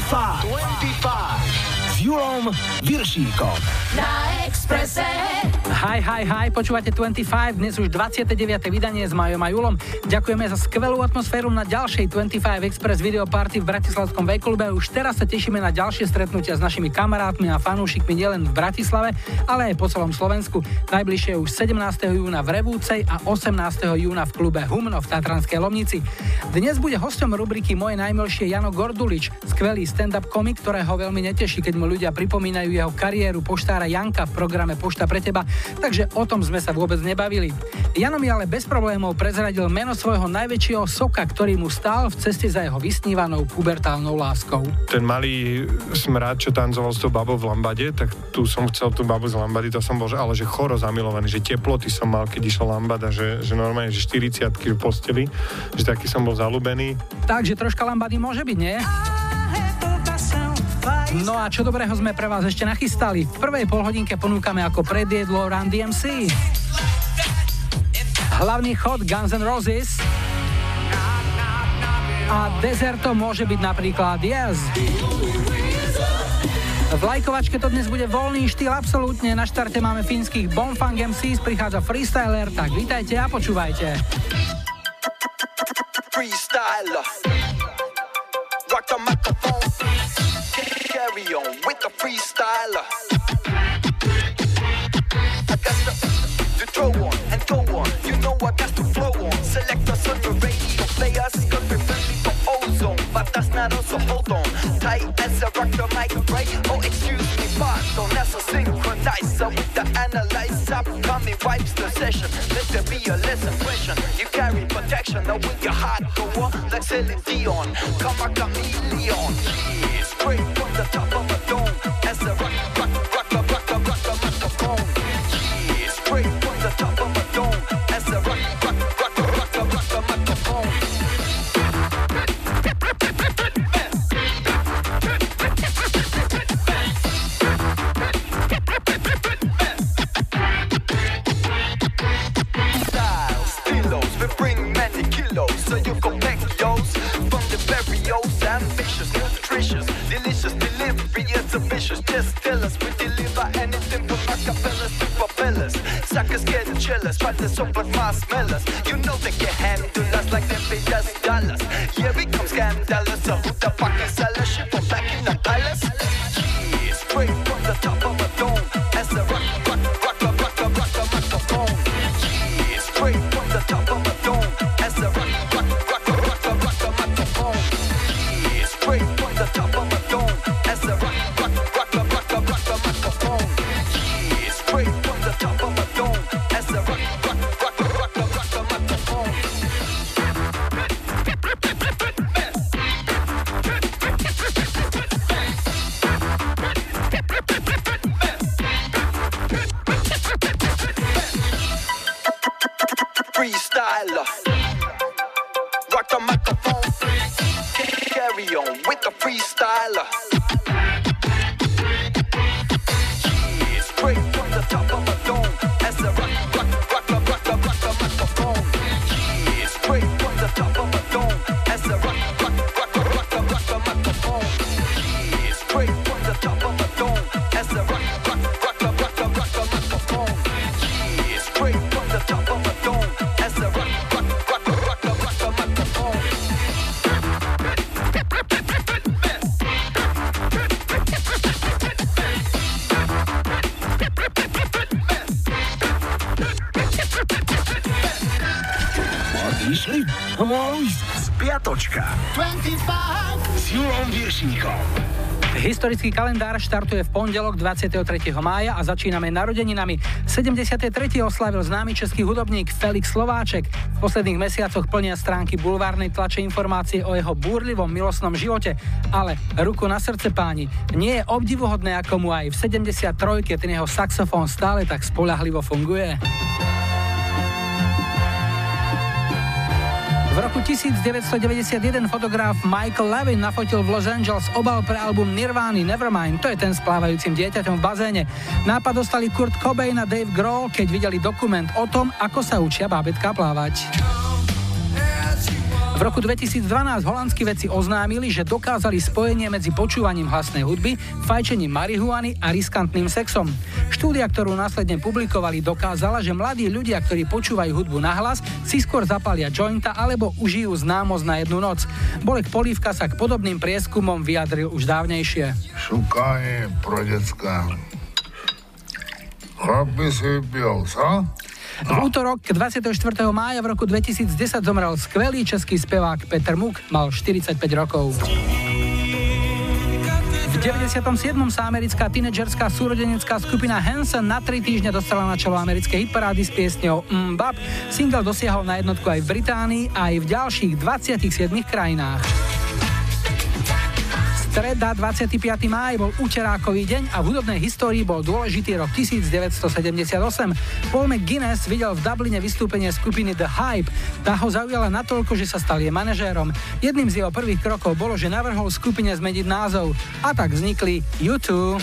25. 25. S Julom Viršíkom. Na Expresse. Hi, hi, hi, počúvate 25, dnes už 29. vydanie s Majom a Julom. Ďakujeme za skvelú atmosféru na ďalšej 25 Express Video Party v Bratislavskom vejklube. Už teraz sa tešíme na ďalšie stretnutia s našimi kamarátmi a fanúšikmi nielen v Bratislave, ale aj po celom Slovensku. Najbližšie už 17. júna v Revúcej a 18. júna v klube Humno v Tatranskej Lomnici. Dnes bude hosťom rubriky Moje najmilšie Jano Gordulič, skvelý stand-up komik, ktorého veľmi neteší, keď mu ľudia pripomínajú jeho kariéru poštára Janka v programe Pošta pre teba takže o tom sme sa vôbec nebavili. Jano mi ale bez problémov prezradil meno svojho najväčšieho soka, ktorý mu stál v ceste za jeho vysnívanou pubertálnou láskou. Ten malý smrad, čo tancoval s tou babou v Lambade, tak tu som chcel tú babu z Lambady, to som bol, že, ale že choro zamilovaný, že teploty som mal, keď išla Lambada, že, že normálne, že 40 v posteli, že taký som bol zalúbený. Takže troška Lambady môže byť, nie? No a čo dobrého sme pre vás ešte nachystali? V prvej polhodinke ponúkame ako predjedlo Run DMC. Hlavný chod Guns N' Roses. A dezerto môže byť napríklad Yes. V lajkovačke to dnes bude voľný štýl absolútne. Na štarte máme fínskych Bonfang MCs, prichádza freestyler, tak vítajte a počúvajte. Freestyler. The microphone. carry on with the freestyler. I got to, to throw on and go on. You know I got to flow on. Select us on your radio players. Cause we're friendly for ozone. But that's not also hold on. Tight as a rock the mic, right? Oh, excuse me, pardon. That's a synchronizer with the analyzer. Coming wipes the session. Let there be a lesson impression. You carry protection. Now with your heart go on like Celine Dion. Come a chameleon. Yeah, straight from the top of espaldas. Yeah. Historický kalendár štartuje v pondelok 23. mája a začíname narodeninami. 73. oslavil známy český hudobník Felix Slováček. V posledných mesiacoch plnia stránky bulvárnej tlače informácie o jeho búrlivom milostnom živote. Ale ruku na srdce páni, nie je obdivuhodné, ako mu aj v 73. ten jeho saxofón stále tak spolahlivo funguje. 1991 fotograf Michael Levin nafotil v Los Angeles obal pre album Nirvana Nevermind, to je ten s plávajúcim dieťaťom v bazéne. Nápad dostali Kurt Cobain a Dave Grohl, keď videli dokument o tom, ako sa učia bábetka plávať. V roku 2012 holandskí vedci oznámili, že dokázali spojenie medzi počúvaním hlasnej hudby, fajčením marihuany a riskantným sexom. Štúdia, ktorú následne publikovali, dokázala, že mladí ľudia, ktorí počúvajú hudbu na hlas, si skôr zapalia jointa alebo užijú známosť na jednu noc. Bolek Polívka sa k podobným prieskumom vyjadril už dávnejšie. Šukanie pro detská. Chlap si sa? V útorok 24. mája v roku 2010 zomrel skvelý český spevák Peter Muk, mal 45 rokov. V 97. sa americká tínedžerská súrodenecká skupina Hanson na tri týždne dostala na čelo americkej hitparády s piesňou Mbap. Single dosiahol na jednotku aj v Británii a aj v ďalších 27 krajinách. Streda 25. máj bol učerákový deň a v hudobnej histórii bol dôležitý rok 1978. Paul McGuinness videl v Dubline vystúpenie skupiny The Hype. Tá ho zaujala natoľko, že sa stal jej manažérom. Jedným z jeho prvých krokov bolo, že navrhol skupine zmeniť názov. A tak vznikli YouTube.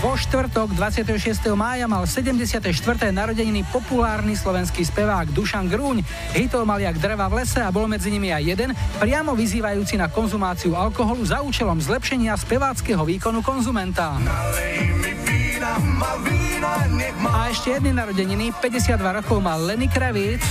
Vo štvrtok 26. mája mal 74. narodeniny populárny slovenský spevák Dušan Grúň. Hitov mal jak dreva v lese a bol medzi nimi aj jeden, priamo vyzývajúci na konzumáciu alkoholu za účelom zlepšenia speváckého výkonu konzumenta. A ešte jedny narodeniny, 52 rokov mal Lenny Kravitz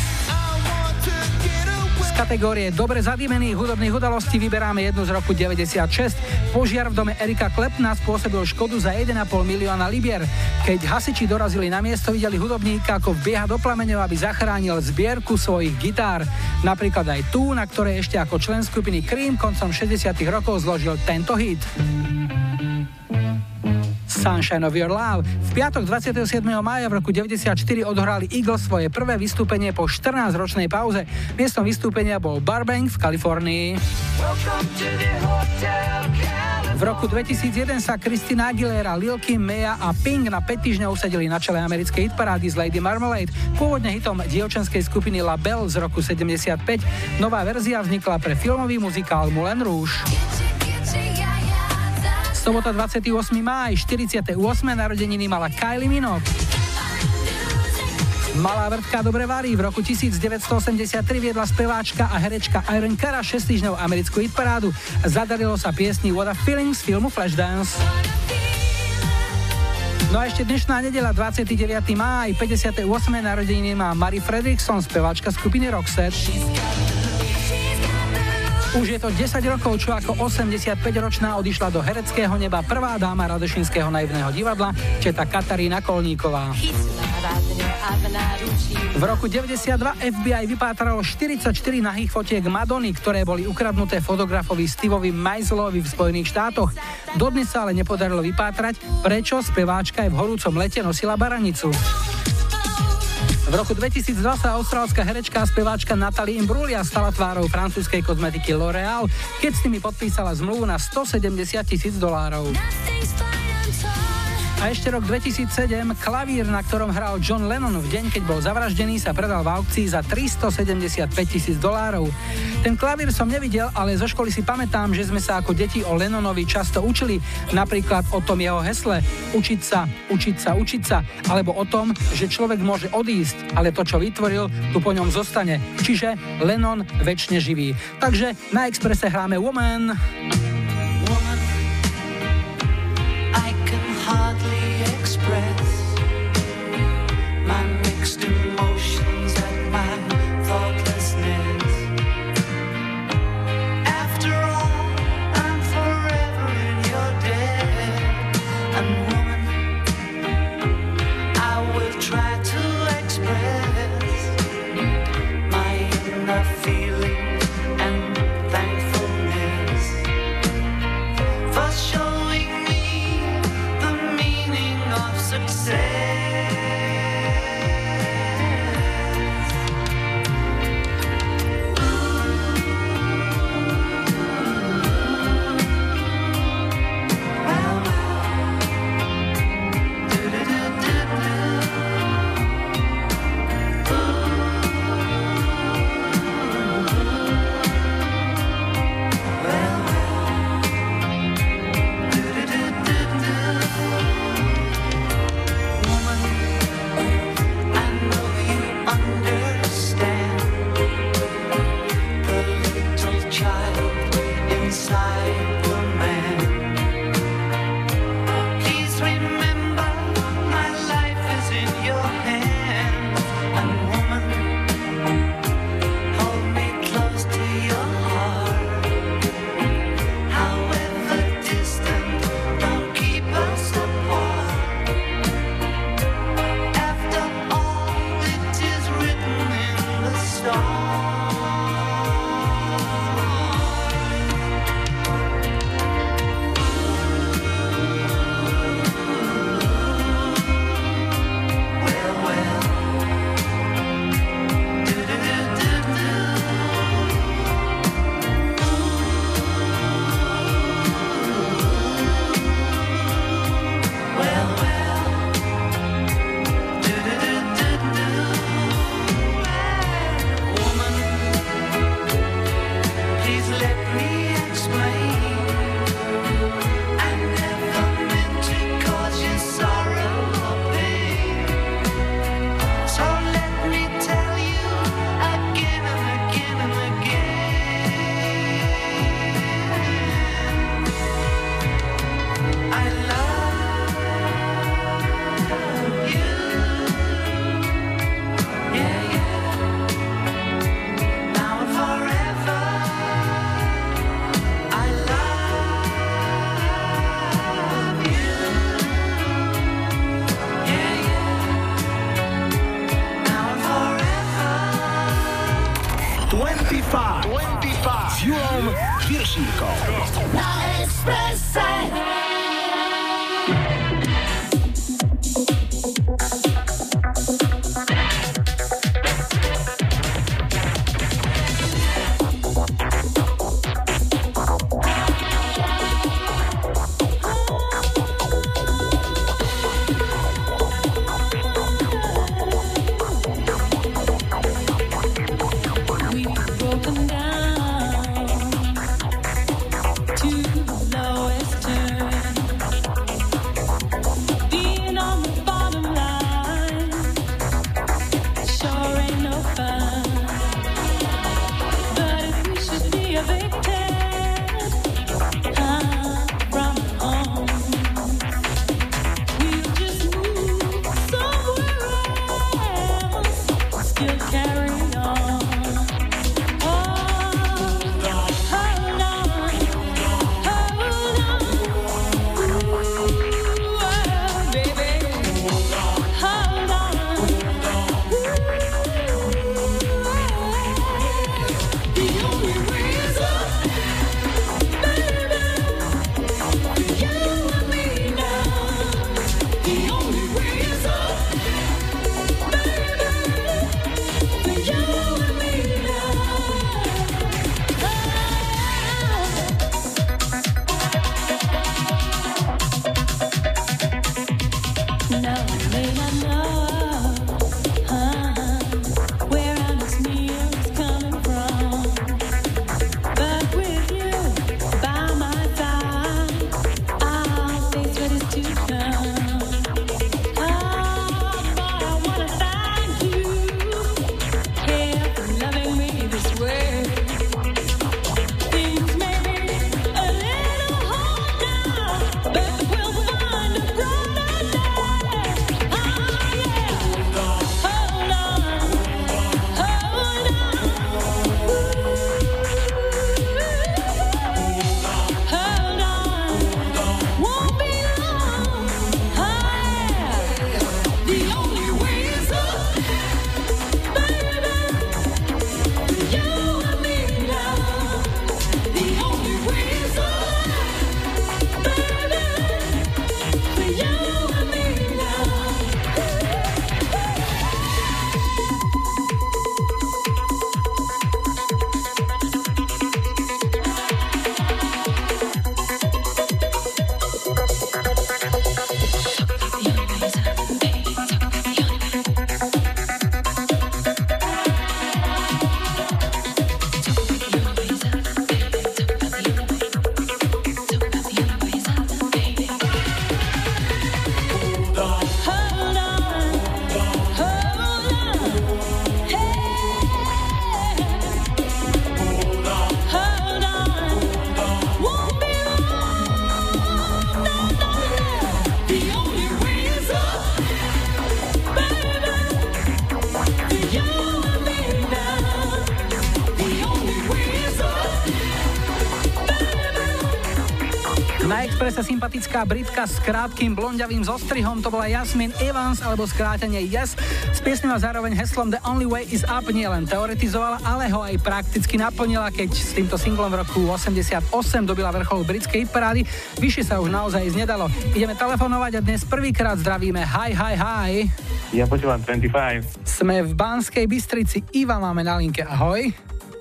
kategórie dobre zadimených hudobných udalostí vyberáme jednu z roku 96. Požiar v dome Erika Klepna spôsobil škodu za 1,5 milióna libier. Keď hasiči dorazili na miesto, videli hudobníka, ako vbieha do plameňov, aby zachránil zbierku svojich gitár. Napríklad aj tú, na ktorej ešte ako člen skupiny Cream koncom 60. rokov zložil tento hit. Sunshine of Your Love. V piatok 27. mája v roku 94 odohrali Eagles svoje prvé vystúpenie po 14-ročnej pauze. Miestom vystúpenia bol Burbank v Kalifornii. V roku 2001 sa Christina Aguilera, Lil Kim, Mea a Pink na 5 týždňov usadili na čele americkej hitparády z Lady Marmalade, pôvodne hitom dievčenskej skupiny La Belle z roku 75. Nová verzia vznikla pre filmový muzikál Moulin Rouge. Sobota 28. máj, 48. narodeniny mala Kylie Minogue. Malá vrtka dobre varí. V roku 1983 viedla speváčka a herečka Iron Cara 6 týždňov americkú hitparádu. Zadarilo sa piesni What a Feeling z filmu Flashdance. No a ešte dnešná nedela 29. máj, 58. narodeniny má Mary Fredrickson, speváčka skupiny Roxette. Už je to 10 rokov, čo ako 85-ročná odišla do hereckého neba prvá dáma Radešinského naivného divadla, četa Katarína Kolníková. V roku 92 FBI vypátralo 44 nahých fotiek Madony, ktoré boli ukradnuté fotografovi Steveovi Meislovi v Spojených štátoch. Dodnes sa ale nepodarilo vypátrať, prečo speváčka aj v horúcom lete nosila baranicu. V roku 2002 sa austrálska herečka a speváčka Natalie Imbruglia stala tvárou francúzskej kozmetiky L'Oréal, keď s nimi podpísala zmluvu na 170 tisíc dolárov. A ešte rok 2007, klavír, na ktorom hral John Lennon v deň, keď bol zavraždený, sa predal v aukcii za 375 tisíc dolárov. Ten klavír som nevidel, ale zo školy si pamätám, že sme sa ako deti o Lennonovi často učili, napríklad o tom jeho hesle učiť sa, učiť sa, učiť sa, alebo o tom, že človek môže odísť, ale to, čo vytvoril, tu po ňom zostane. Čiže Lennon väčšine živý. Takže na Exprese hráme Woman. Julom sympatická Britka s krátkým blondiavým zostrihom, to bola Jasmine Evans alebo skrátenie Yes. S piesňou a zároveň heslom The Only Way is Up nielen teoretizovala, ale ho aj prakticky naplnila, keď s týmto singlom v roku 88 dobila vrchol britskej parády. Vyššie sa už naozaj ísť nedalo. Ideme telefonovať a dnes prvýkrát zdravíme. Hi, hi, hi. Ja počúvam 25. Sme v Banskej Bystrici. Iva máme na linke. Ahoj.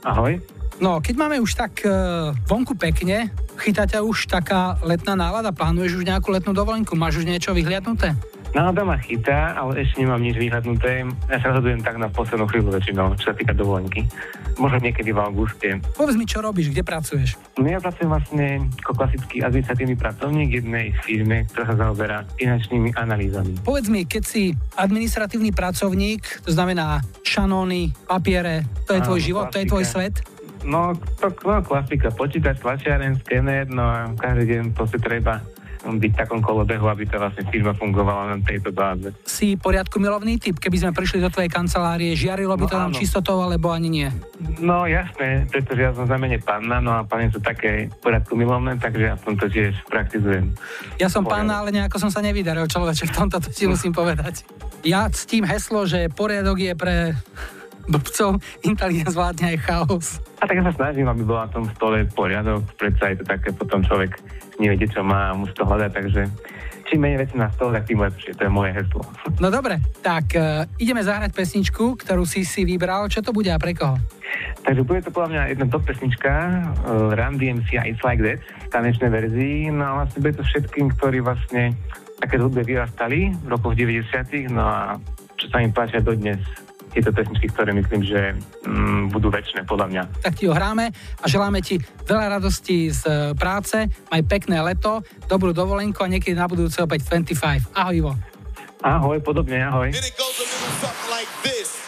Ahoj. No, keď máme už tak uh, vonku pekne, Chytá ťa už taká letná nálada? Plánuješ už nejakú letnú dovolenku? Máš už niečo vyhliadnuté? Nálada ma chytá, ale ešte nemám nič vyhľadnuté. Ja sa rozhodujem tak na poslednú chvíľu väčšinou, čo sa týka dovolenky. Možno niekedy v auguste. Povedz mi, čo robíš, kde pracuješ? No ja pracujem vlastne ako klasický administratívny pracovník jednej firme, ktorá sa zaoberá finančnými analýzami. Povedz mi, keď si administratívny pracovník, to znamená šanóny, papiere, to je tvoj život, klasika. to je tvoj svet, No, to no, klasika, počítač, tlačiaren, skener, no a každý deň proste treba byť v takom kolobehu, aby tá vlastne firma fungovala na tejto báze. Si poriadku milovný typ, keby sme prišli do tvojej kancelárie, žiarilo by no, to nám čistotou, alebo ani nie? No jasné, pretože ja som znamene panna, no a pani sú také poriadku milovné, takže ja som to tiež praktizujem. Ja som panna, ale nejako som sa nevydaril človeče, v tomto to si musím povedať. Ja ctím heslo, že poriadok je pre blbcov, inteligent zvládne aj chaos. A tak ja sa snažím, aby bola na tom stole poriadok, predsa je to také, potom človek nevie, čo má a musí to hľadať, takže čím menej veci na stole, tak tým lepšie, to je moje heslo. No dobre, tak uh, ideme zahrať pesničku, ktorú si si vybral. Čo to bude a pre koho? Takže bude to podľa mňa jedna top pesnička, uh, Run DMC a It's Like That, v tanečnej verzii, no a vlastne bude to všetkým, ktorí vlastne také hudbe vyrastali v rokoch 90 no a čo sa im páčia dodnes tieto pesničky, ktoré myslím, že mm, budú väčšie podľa mňa. Tak ti ho hráme a želáme ti veľa radostí z e, práce, maj pekné leto, dobrú dovolenku a niekedy na budúce opäť 25. Ahoj Ivo. Ahoj, podobne, ahoj. Like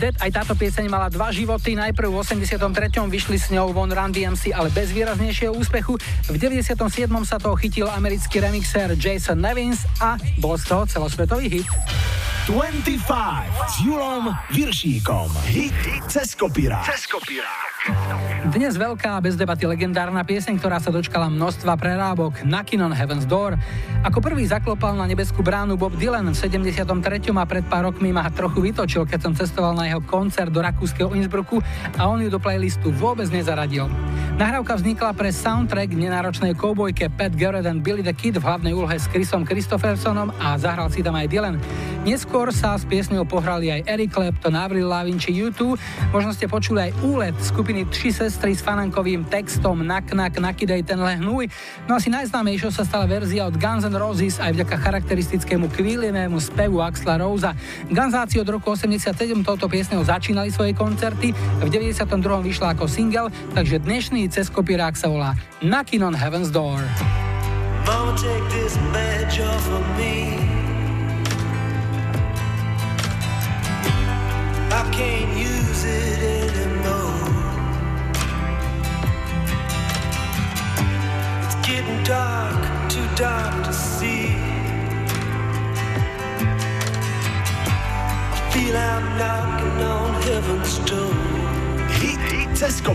That, aj táto pieseň mala dva životy. Najprv v 83. vyšli s ňou von Run DMC, ale bez výraznejšieho úspechu. V 97. sa toho chytil americký remixer Jason Nevins a bol z toho celosvetový hit. 25 s Julom Viršíkom. Hit cez kopirák. Cez kopirák. Dnes veľká bez debaty legendárna pieseň, ktorá sa dočkala množstva prerábok Knockin' on Heaven's Door. Ako prvý zaklopal na nebeskú bránu Bob Dylan v 73. a pred pár rokmi ma trochu vytočil, keď som cestoval na jeho koncert do rakúskeho Innsbrucku a on ju do playlistu vôbec nezaradil. Nahrávka vznikla pre soundtrack nenáročnej koubojke Pat Garrett and Billy the Kid v hlavnej úlohe s Chrisom Christophersonom a zahral si tam aj Dylan. Neskôr sa s piesňou pohrali aj Eric Clapton, Avril Lavigne či U2. Možno ste počuli aj úlet skupiny Tři sestry s fanankovým textom Nak nak nakidej ten lehnúj. No asi najznámejšou sa stala verzia od Guns N' Roses aj vďaka charakteristickému kvílinému spevu Axla Rosa. Gunzáci od roku 87 touto piesňou začínali svoje koncerty, v 92. vyšla ako single, takže dnešný cez kopírák sa volá Knockin' on Heaven's Door. Mama, take this badge off of me. I can't use it anymore. Dark, too dark to see. I feel I'm knocking on heaven's door. Hit, hit, Cesco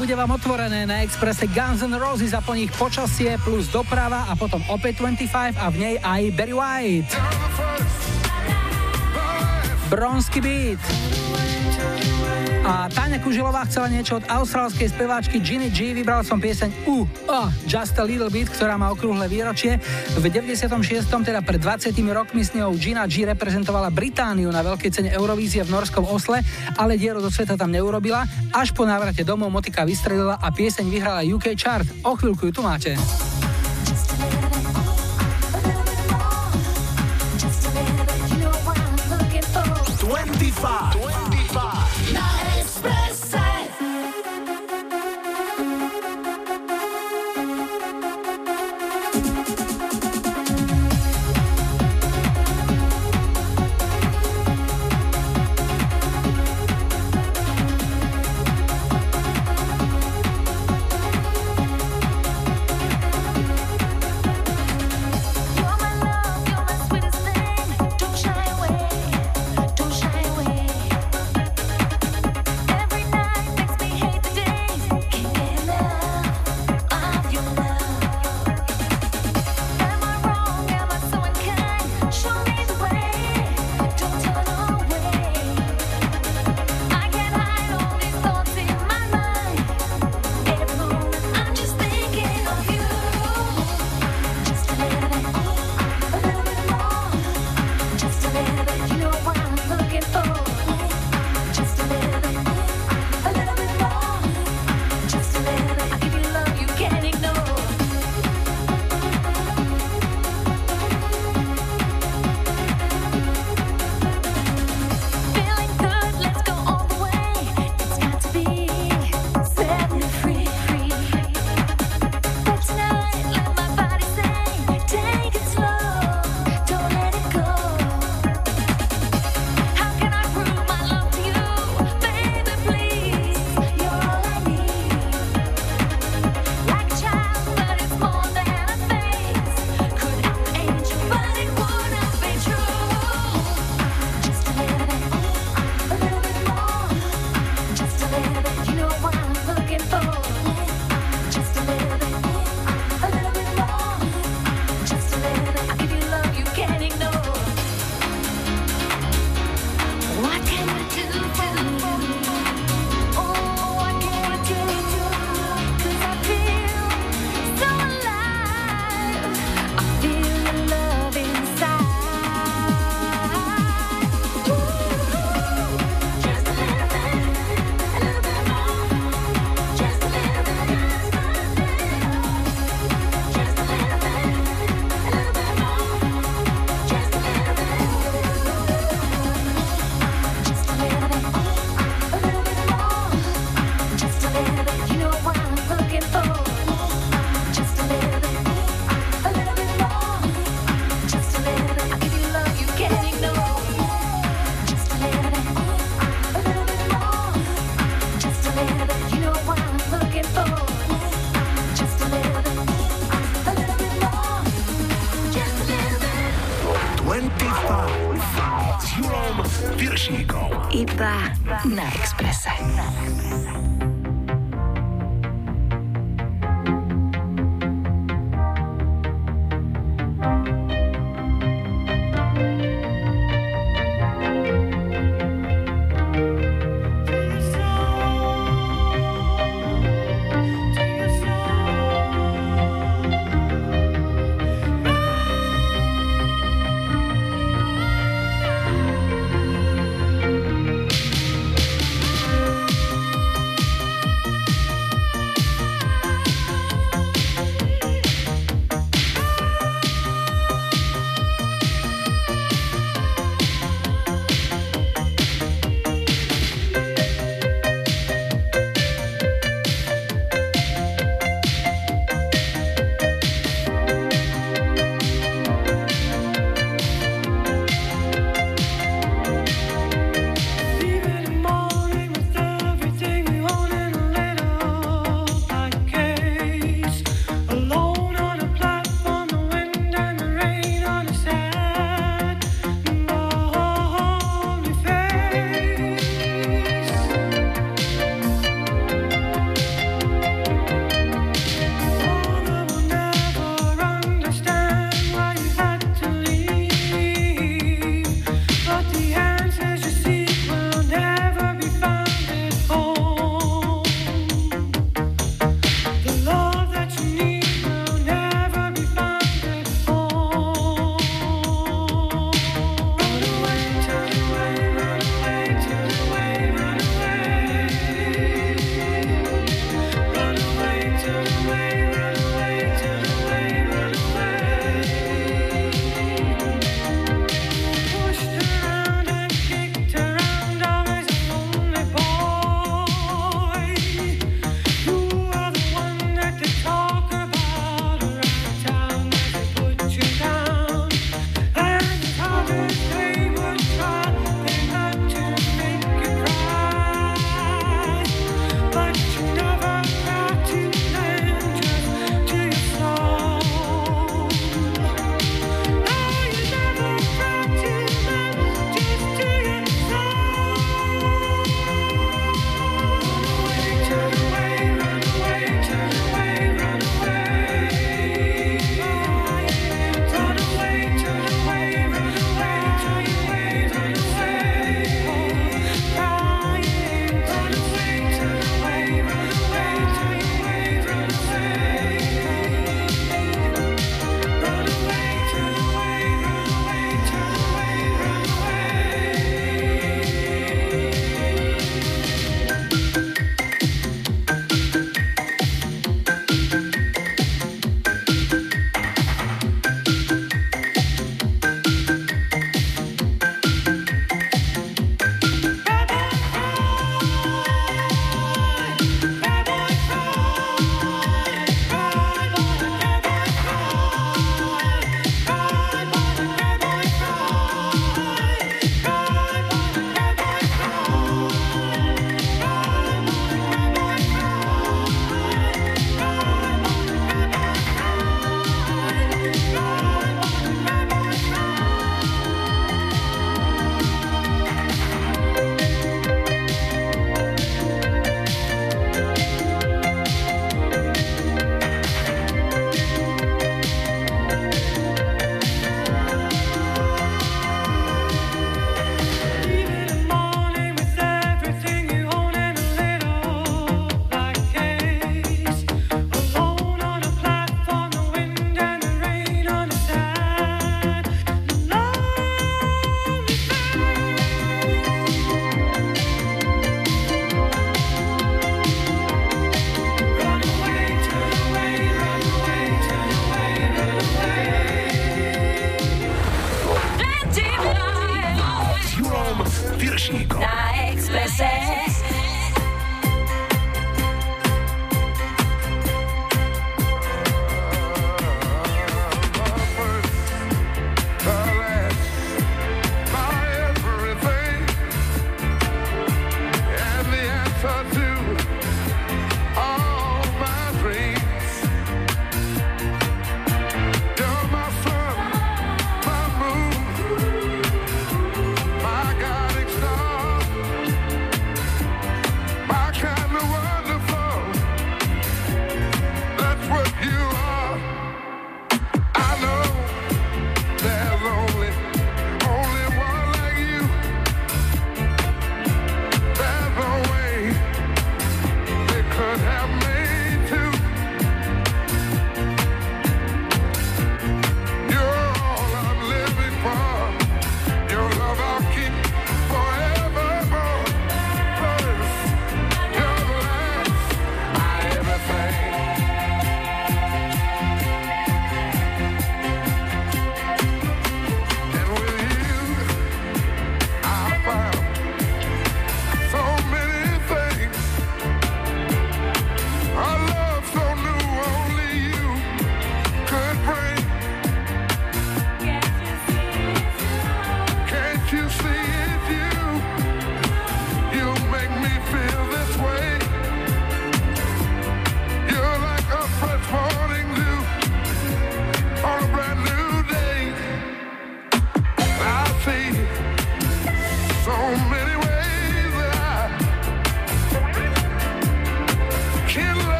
bude vám otvorené na Expresse Guns N' Roses a po nich počasie plus doprava a potom opäť 25 a v nej aj Barry White. Bronsky beat. A Táňa Kužilová chcela niečo od austrálskej speváčky Ginny G. Vybral som pieseň U, oh, Just a Little Bit, ktorá má okrúhle výročie. V 96. teda pred 20 rokmi s ňou Gina G reprezentovala Britániu na veľkej cene Eurovízie v norskom Osle, ale diero do sveta tam neurobila. Až po návrate domov Motika vystrelila a pieseň vyhrala UK chart. O chvíľku ju tu máte.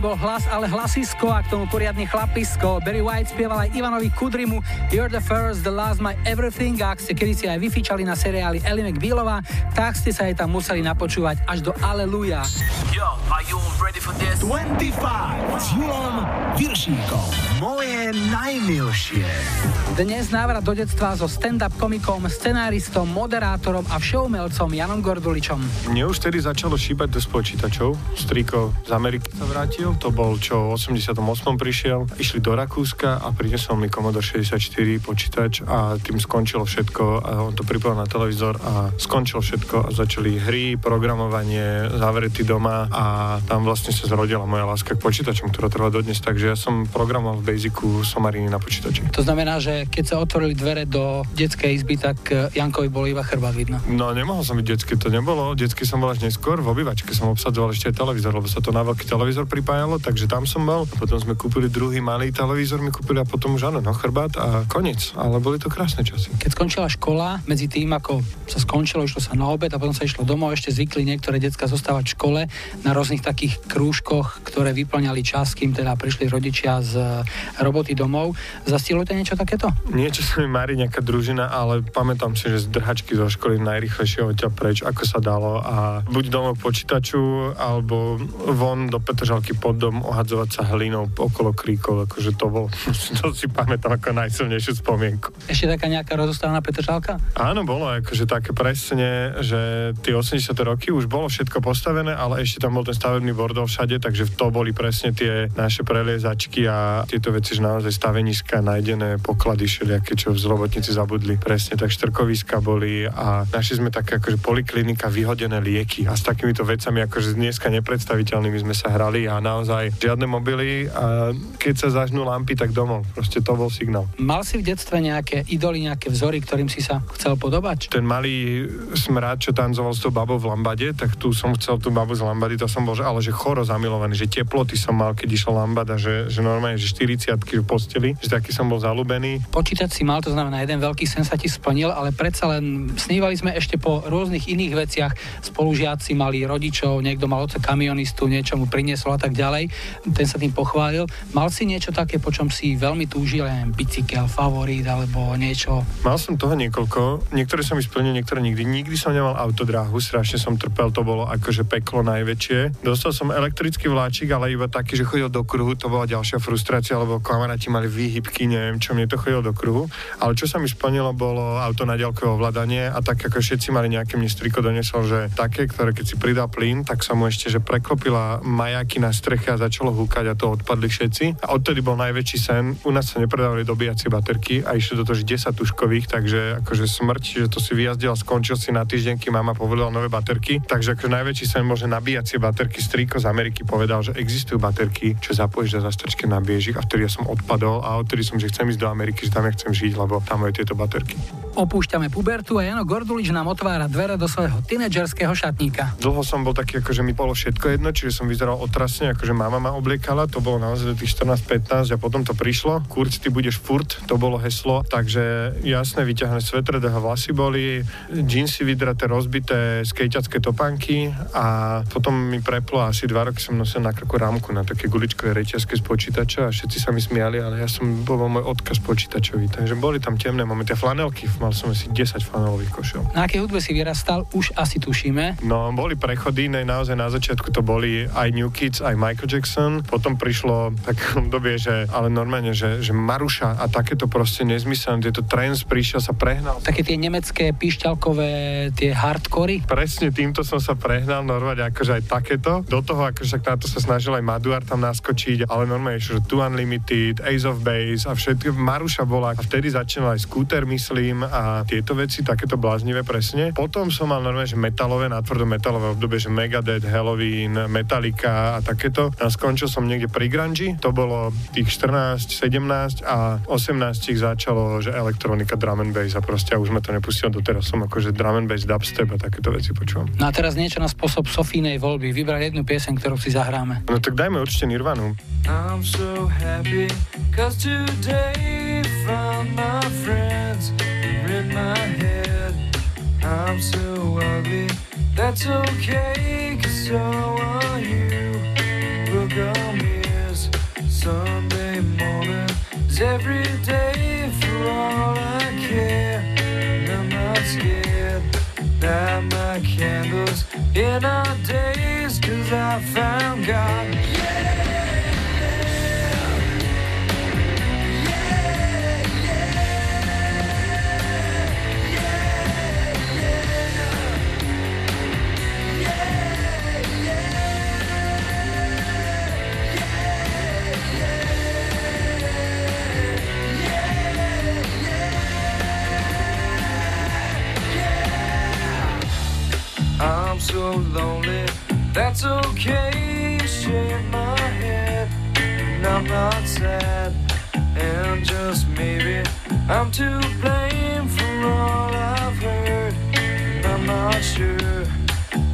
Nebol hlas, ale hlasisko a k tomu poriadny chlapisko. Barry White spieval aj Ivanovi Kudrimu You're the first, the last, my everything. A ak ste kedysi aj vyfičali na seriáli Ellie McBealová, tak ste sa aj tam museli napočúvať až do Aleluja. Yo, are you ready for this? 25 s Julom Viršíkom. Moje najmilšie. Dnes návrat do detstva so stand-up komikom, scenáristom, moderátorom a všeumelcom Janom Gorduličom. Mne už tedy začalo šípať do počítačov. Striko z Ameriky sa vrátil, to bol čo v 88. prišiel. Išli do Rakúska a prinesol mi Commodore 64 počítač a tým skončilo všetko a on to pripojil na televízor a skončilo všetko a začali hry, programovanie, zavretý doma a tam vlastne sa zrodila moja láska k počítačom, ktorá trvá dodnes, takže ja som programoval v Basicu somariny na počítači. To znamená, že keď sa otvorili dvere do detskej izby, tak e, Jankovi bolo iba chrba vidno. No nemohol som byť detský, to nebolo. Detský som bol až neskôr, v obývačke som obsadzoval ešte aj televízor, lebo sa to na veľký televízor pripájalo, takže tam som bol. Potom sme kúpili druhý malý televízor, mi kúpili a potom už áno, no chrbát a koniec. Ale boli to krásne časy. Keď skončila škola, medzi tým, ako sa skončilo, išlo sa na obed a potom sa išlo domov, ešte zvykli niektoré decka zostávať v škole na rôznych takých krúžkoch, ktoré vyplňali čas, kým teda prišli rodičia z roboty domov. Zastilo to niečo takéto? Niečo sa mi marí nejaká družina, ale pamätám si, že z drhačky zo školy najrychlejšie odtiaľ preč, ako sa dalo a buď domov počítaču, alebo von do Petržalky pod dom ohadzovať sa hlinou okolo kríkov, akože to bol, to si pamätám ako najsilnejšiu spomienku. Ešte taká nejaká rozostávaná Petržalka? Áno, bolo akože také presne, že tie 80. roky už bolo všetko postavené, ale ešte tam bol ten stavebný bordel všade, takže to boli presne tie naše preliezačky a tieto veci, že naozaj staveniska, nájdené poklady všelijaké, čo z robotníci zabudli. Presne tak štrkoviska boli a našli sme také akože poliklinika, vyhodené lieky a s takýmito vecami akože dneska nepredstaviteľnými sme sa hrali a naozaj žiadne mobily a keď sa zažnú lampy, tak domov. Proste to bol signál. Mal si v detstve nejaké idoly, nejaké vzory, ktorým si sa chcel podobať? Ten malý smrad, čo tancoval s tou babou v Lambade, tak tu som chcel tú babu z Lambady, to som bol, že, ale že choro zamilovaný, že teploty som mal, keď išla Lambada, že, že normálne, že 40 v posteli, že taký som bol zalúbený. Počítať si mal, to znamená, jeden veľký sen sa ti splnil, ale predsa len snívali sme ešte po rôznych iných veciach. Spolužiaci mali rodičov, niekto mal oce kamionistu, niečo mu priniesol a tak ďalej. Ten sa tým pochválil. Mal si niečo také, po čom si veľmi túžil, neviem, bicykel, favorit alebo niečo? Mal som toho niekoľko, niektoré som splnil, niektoré nikdy. Nikdy som nemal autodráhu, strašne som trpel, to bolo akože peklo najväčšie. Dostal som elektrický vláčik, ale iba taký, že chodil do kruhu, to bola ďalšia frustrácia, lebo kamaráti mali výhybky, neviem čo, mne to chodilo do kruhu. Ale čo sa mi splnilo, bolo auto na ďalkové ovládanie a tak ako všetci mali nejaké, mne striko donesol, že také, ktoré keď si pridal plyn, tak sa mu ešte, že preklopila majaky na streche a začalo húkať a to odpadli všetci. A odtedy bol najväčší sen. U nás sa nepredávali dobíjacie baterky a išli do toho 10 tuškových, takže akože smrť, že to si vyjazdil a skončil si na týždeň, kým mama povedala nové baterky. Takže akože najväčší sen môže nabíjacie baterky. Striko z Ameriky povedal, že existujú baterky, čo zapojíš do zastrčke nabiješ ich a vtedy ja som odpadol a odtedy som, že chcem ísť do Ameriky, že tam ja chcem žiť, lebo tam majú tieto baterky. Opúšťame pubertu a Jano Gordulič nám otvára dvere do svojho tínedžerského šatníka. Dlho som bol taký, akože mi bolo všetko jedno, čiže som vyzeral otrasne, akože mama ma obliekala, to bolo naozaj do tých 14-15 a potom to prišlo. Kurc, ty budeš furt, to bolo heslo, takže jasné, vyťahne svetre, deho vlasy boli, džínsy vydraté, rozbité, skejťacké topánky a potom mi preplo asi dva roky som nosil na krku rámku na také guličkové reťazke z počítača a všetci sa mi smiali, ale ja som bol môj odkaz počítačový, takže boli tam temné momenty. A flanelky, mal som asi 10 flanelových košel. Na akej hudbe si vyrastal, už asi tušíme. No, boli prechody, ne, naozaj na začiatku to boli aj New Kids, aj Michael Jackson. Potom prišlo také obdobie, že ale normálne, že, že Maruša a takéto proste nezmyselné, tieto trends prišiel sa prehnal. Také tie nemecké píšťalkové, tie hardcory. Presne týmto som sa prehnal, normálne akože aj takéto. Do toho akože na to sa snažil aj Maduar tam naskočiť, ale normálne, že Tu Unlimited, Ace of Base a všetko. Maruša bola a vtedy začínal aj skúter, myslím, a tieto veci, takéto bláznivé presne. Potom som mal normálne, že metalové, natvrdo metalové obdobie, že Megadeth, Halloween, Metallica a takéto. A skončil som niekde pri grunge, to bolo tých 14, 17 a 18 začalo, že elektronika, drum and bass a proste už ma to nepustilo doteraz som akože drum and bass, dubstep a takéto veci počúvam. No a teraz niečo na spôsob Sofínej voľby. Vybrať jednu pieseň, ktorú si zahráme. No tak dajme určite Nirvanu. I'm so happy cause today found my friends are in my head. I'm so ugly, that's okay cause so are you. Look on Sunday morning is every day for all I care. And I'm not scared. Light my candles in our days cause I found God. Lonely, that's okay. Shake my head, and I'm not sad. And just maybe I'm to blame for all I've heard. And I'm not sure.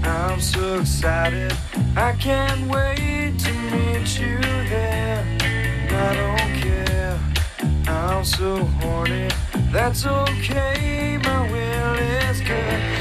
I'm so excited, I can't wait to meet you there. And I don't care. I'm so horny, that's okay. My will is good.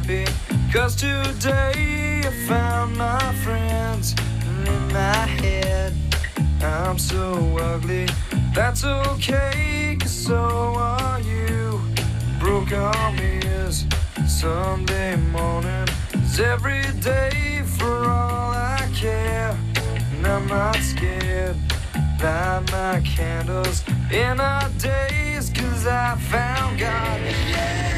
Happy, cause today I found my friends And in my head. I'm so ugly, that's okay, cause so are you. Broke arm Sunday morning, is every day for all I care. And I'm not scared, light my candles in our days, cause I found God. Skvelá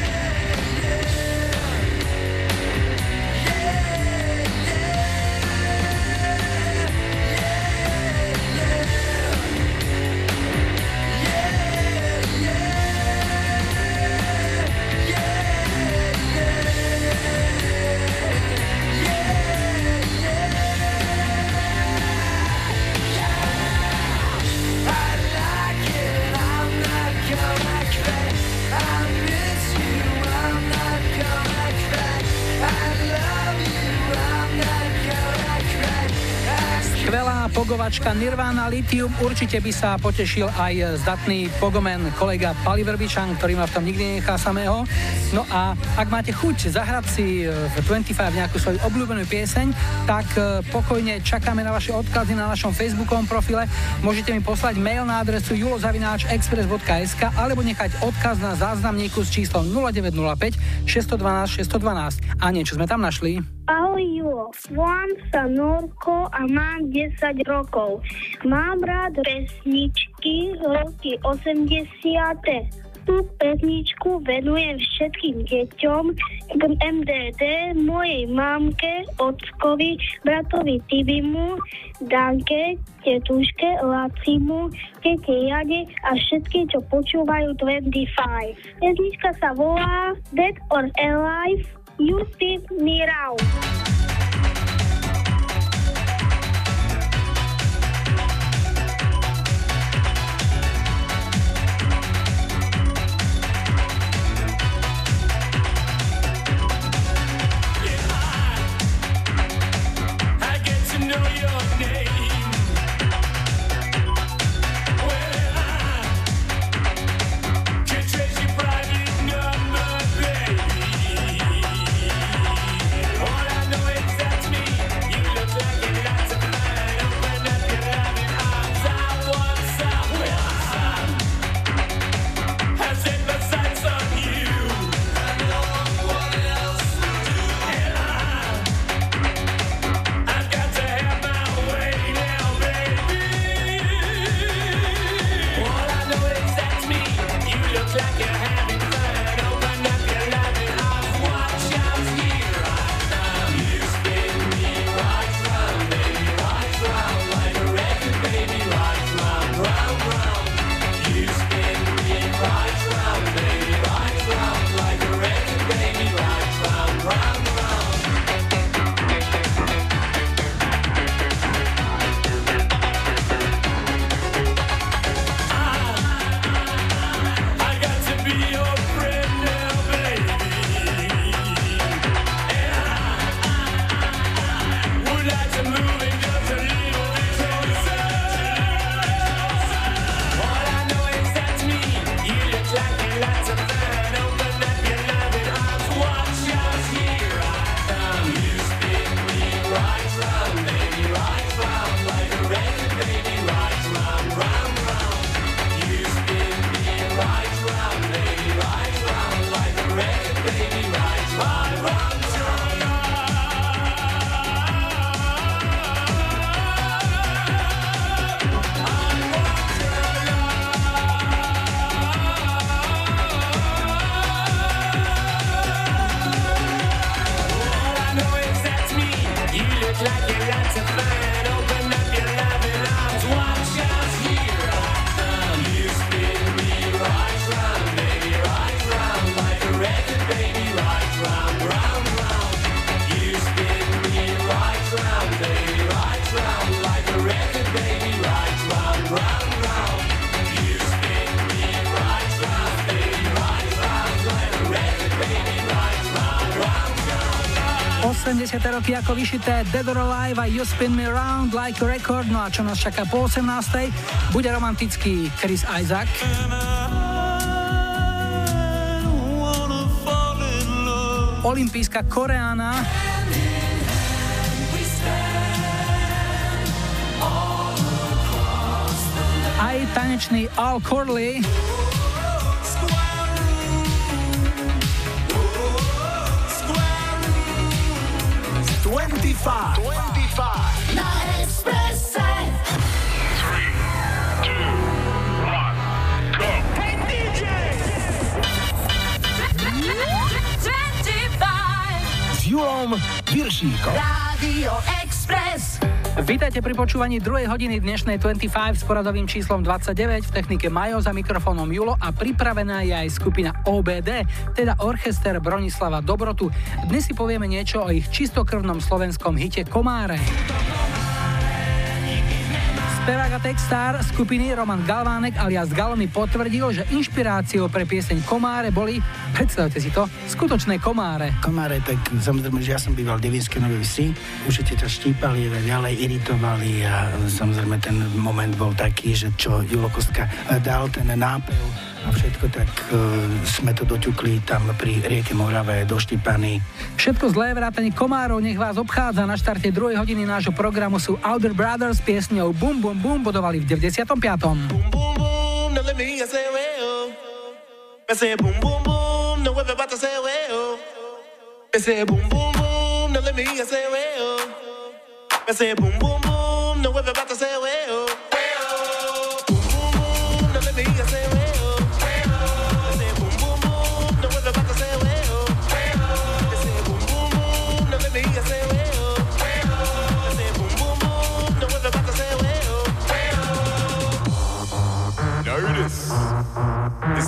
pogovačka Nirvana Lithium, určite by sa potešil aj zdatný pogomen kolega Pali Verbičan, ktorý ma v tom nikdy nechá samého. No a ak máte chuť zahrať si v 25 nejakú svoju obľúbenú pieseň, tak e, pokojne čakáme na vaše odkazy na našom facebookovom profile. Môžete mi poslať mail na adresu julozavináčexpress.sk alebo nechať odkaz na záznamníku s číslom 0905 612 612. A niečo sme tam našli. Volám sa Norko a mám 10 rokov. Mám rád pesničky roky 80. Tú pesničku venujem všetkým deťom, MDD, mojej mamke, ockovi, bratovi Tibimu, Danke, tetuške, Lacimu, tete Jade a všetky, čo počúvajú 25. Pesnička sa volá Dead or Alive, You Spin Me Round. Ako vyšité Dead or Alive a You Spin Me Round Like a Record. No a čo nás čaká po 18. Bude romantický Chris Isaac. olimpijská Koreána. Aj tanečný Al Corley. 25. 25. Na Expresse. Hey DJ. 25. S Julom Viršíkom. Radio Express. Vítajte pri počúvaní druhej hodiny dnešnej 25 s poradovým číslom 29 v technike Majo za mikrofónom Julo a pripravená je aj skupina OBD, teda Orchester Bronislava Dobrotu. Dnes si povieme niečo o ich čistokrvnom slovenskom hite Komáre. Spevák a textár skupiny Roman Galvánek alias Galo mi potvrdil, že inšpiráciou pre pieseň Komáre boli, predstavte si to, skutočné komáre. komáre, tak samozrejme, že ja som býval v Devinskej Novej Vsi, určite ťa štípali ďalej iritovali a samozrejme ten moment bol taký, že čo Julo Kostka dal ten nápev a všetko, tak uh, sme to doťukli tam pri rieke Morave do Štipany. Všetko zlé vrátanie komárov nech vás obchádza. Na štarte druhej hodiny nášho programu sú Outer Brothers s piesňou Boom Boom Boom bodovali v 95. boom, now let me hear say well. I say boom, boom, boom, now everybody to say well. I say boom, boom, boom, now let me hear say well. I say boom, boom, boom,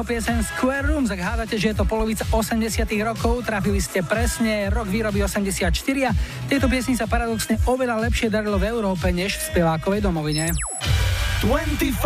jeho piesen Square Rooms. Ak hádate, že je to polovica 80 rokov, trafili ste presne rok výroby 84 a tejto piesni sa paradoxne oveľa lepšie darilo v Európe, než v spevákovej domovine. 25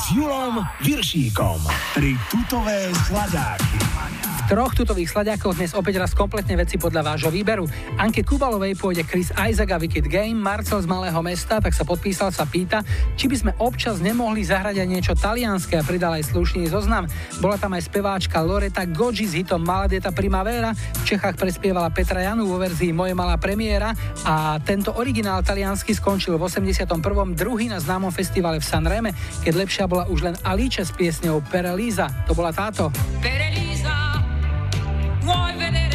s Julom Viršíkom. Tri tutové sladáky. Troch tutových sladiakoch dnes opäť raz kompletne veci podľa vášho výberu. Anke Kubalovej pôjde Chris Isaac a Wicked Game, Marcel z Malého mesta, tak sa podpísal, sa pýta, či by sme občas nemohli zahrať aj niečo talianské a pridal aj slušný zoznam. Bola tam aj speváčka Loreta Goggi s hitom Maladeta Primavera, v Čechách prespievala Petra Janu vo verzii Moje malá premiéra a tento originál taliansky skončil v 81. druhý na známom festivale v Sanreme, keď lepšia bola už len Alice s piesňou Perelíza. To bola táto.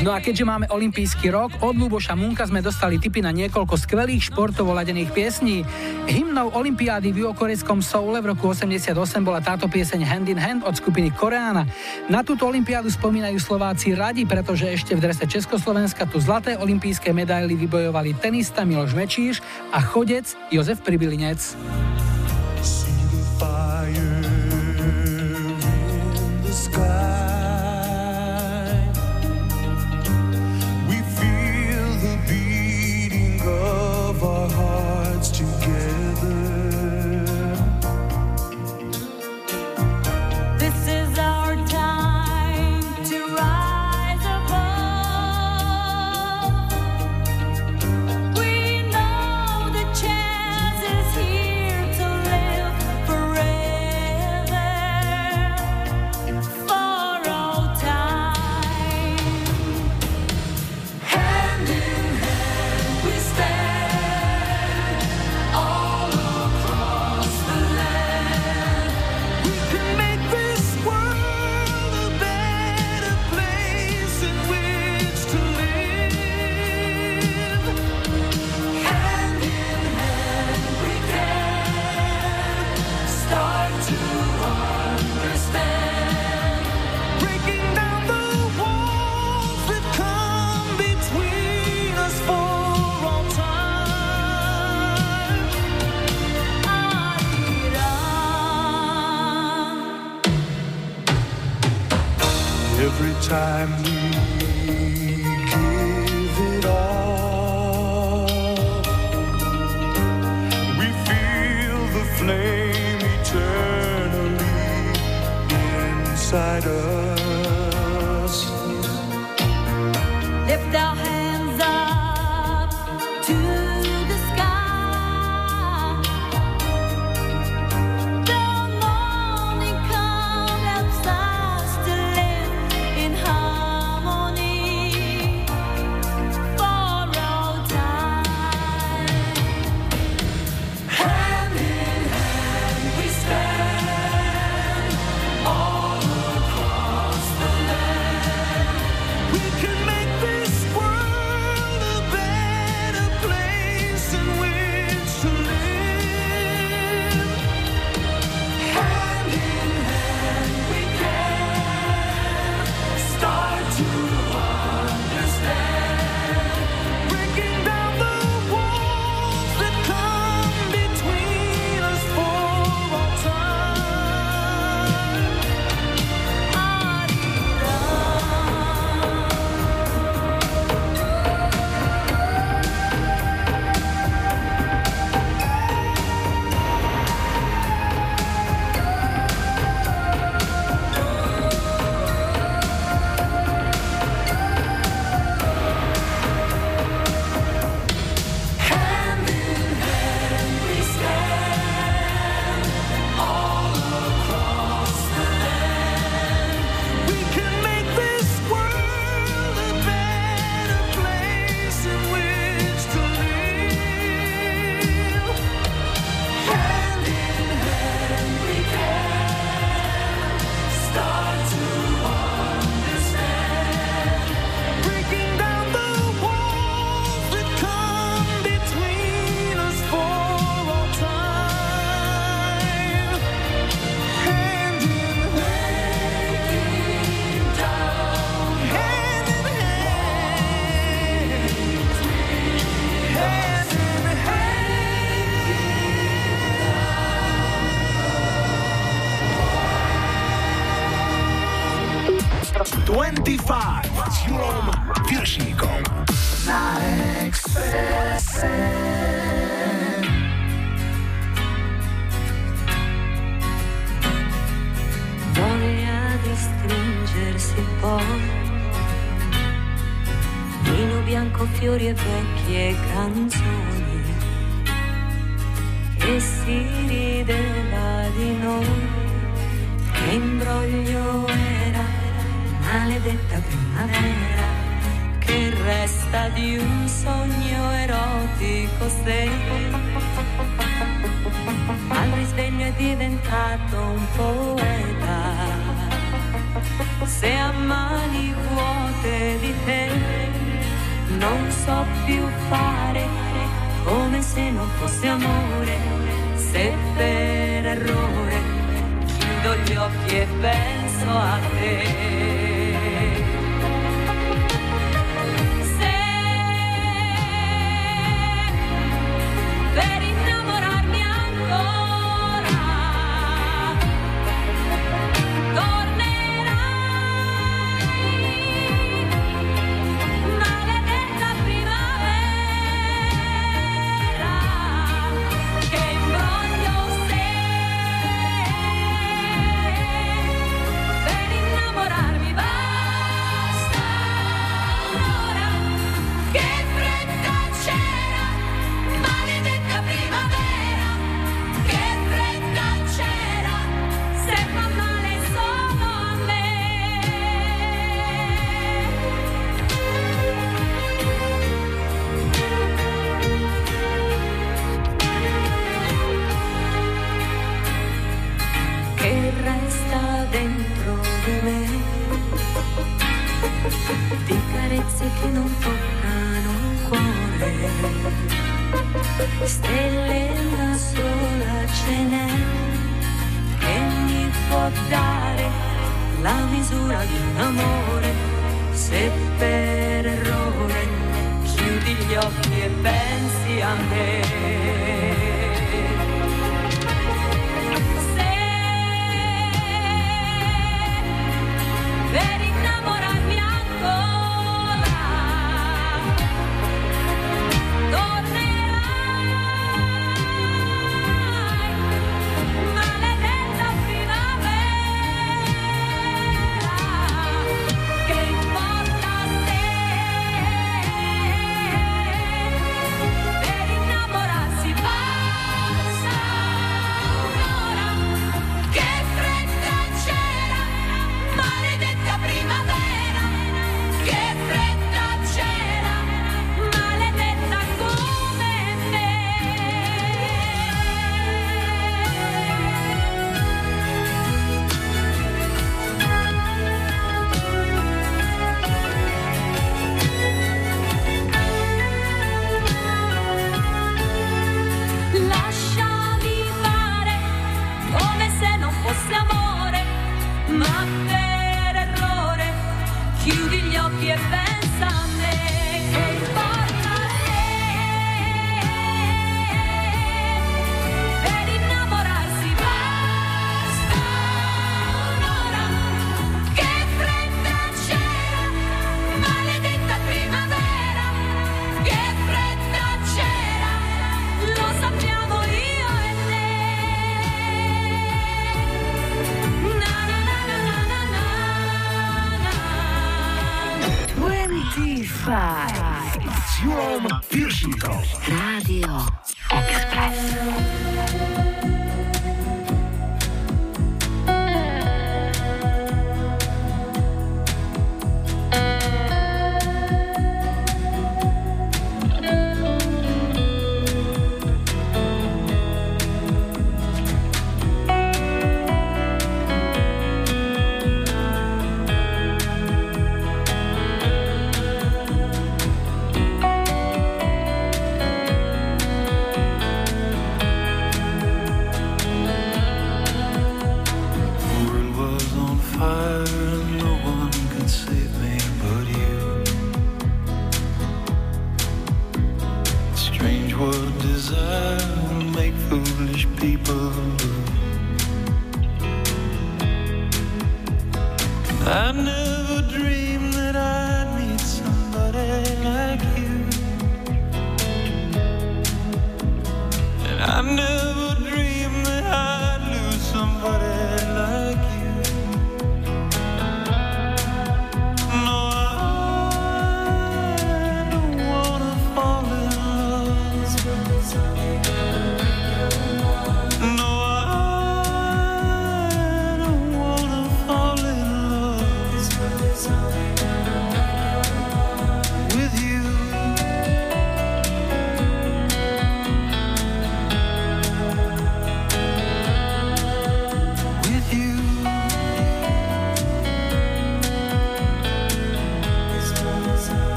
No a keďže máme olimpijský rok, od Luboša Munka sme dostali tipy na niekoľko skvelých športovo ladených piesní. Hymnou Olympiády v juhokorejskom Soule v roku 88 bola táto pieseň Hand in Hand od skupiny Koreána. Na túto olympiádu spomínajú Slováci radi, pretože ešte v drese Československa tu zlaté olympijské medaily vybojovali tenista Miloš Mečíš a chodec Jozef Pribilinec.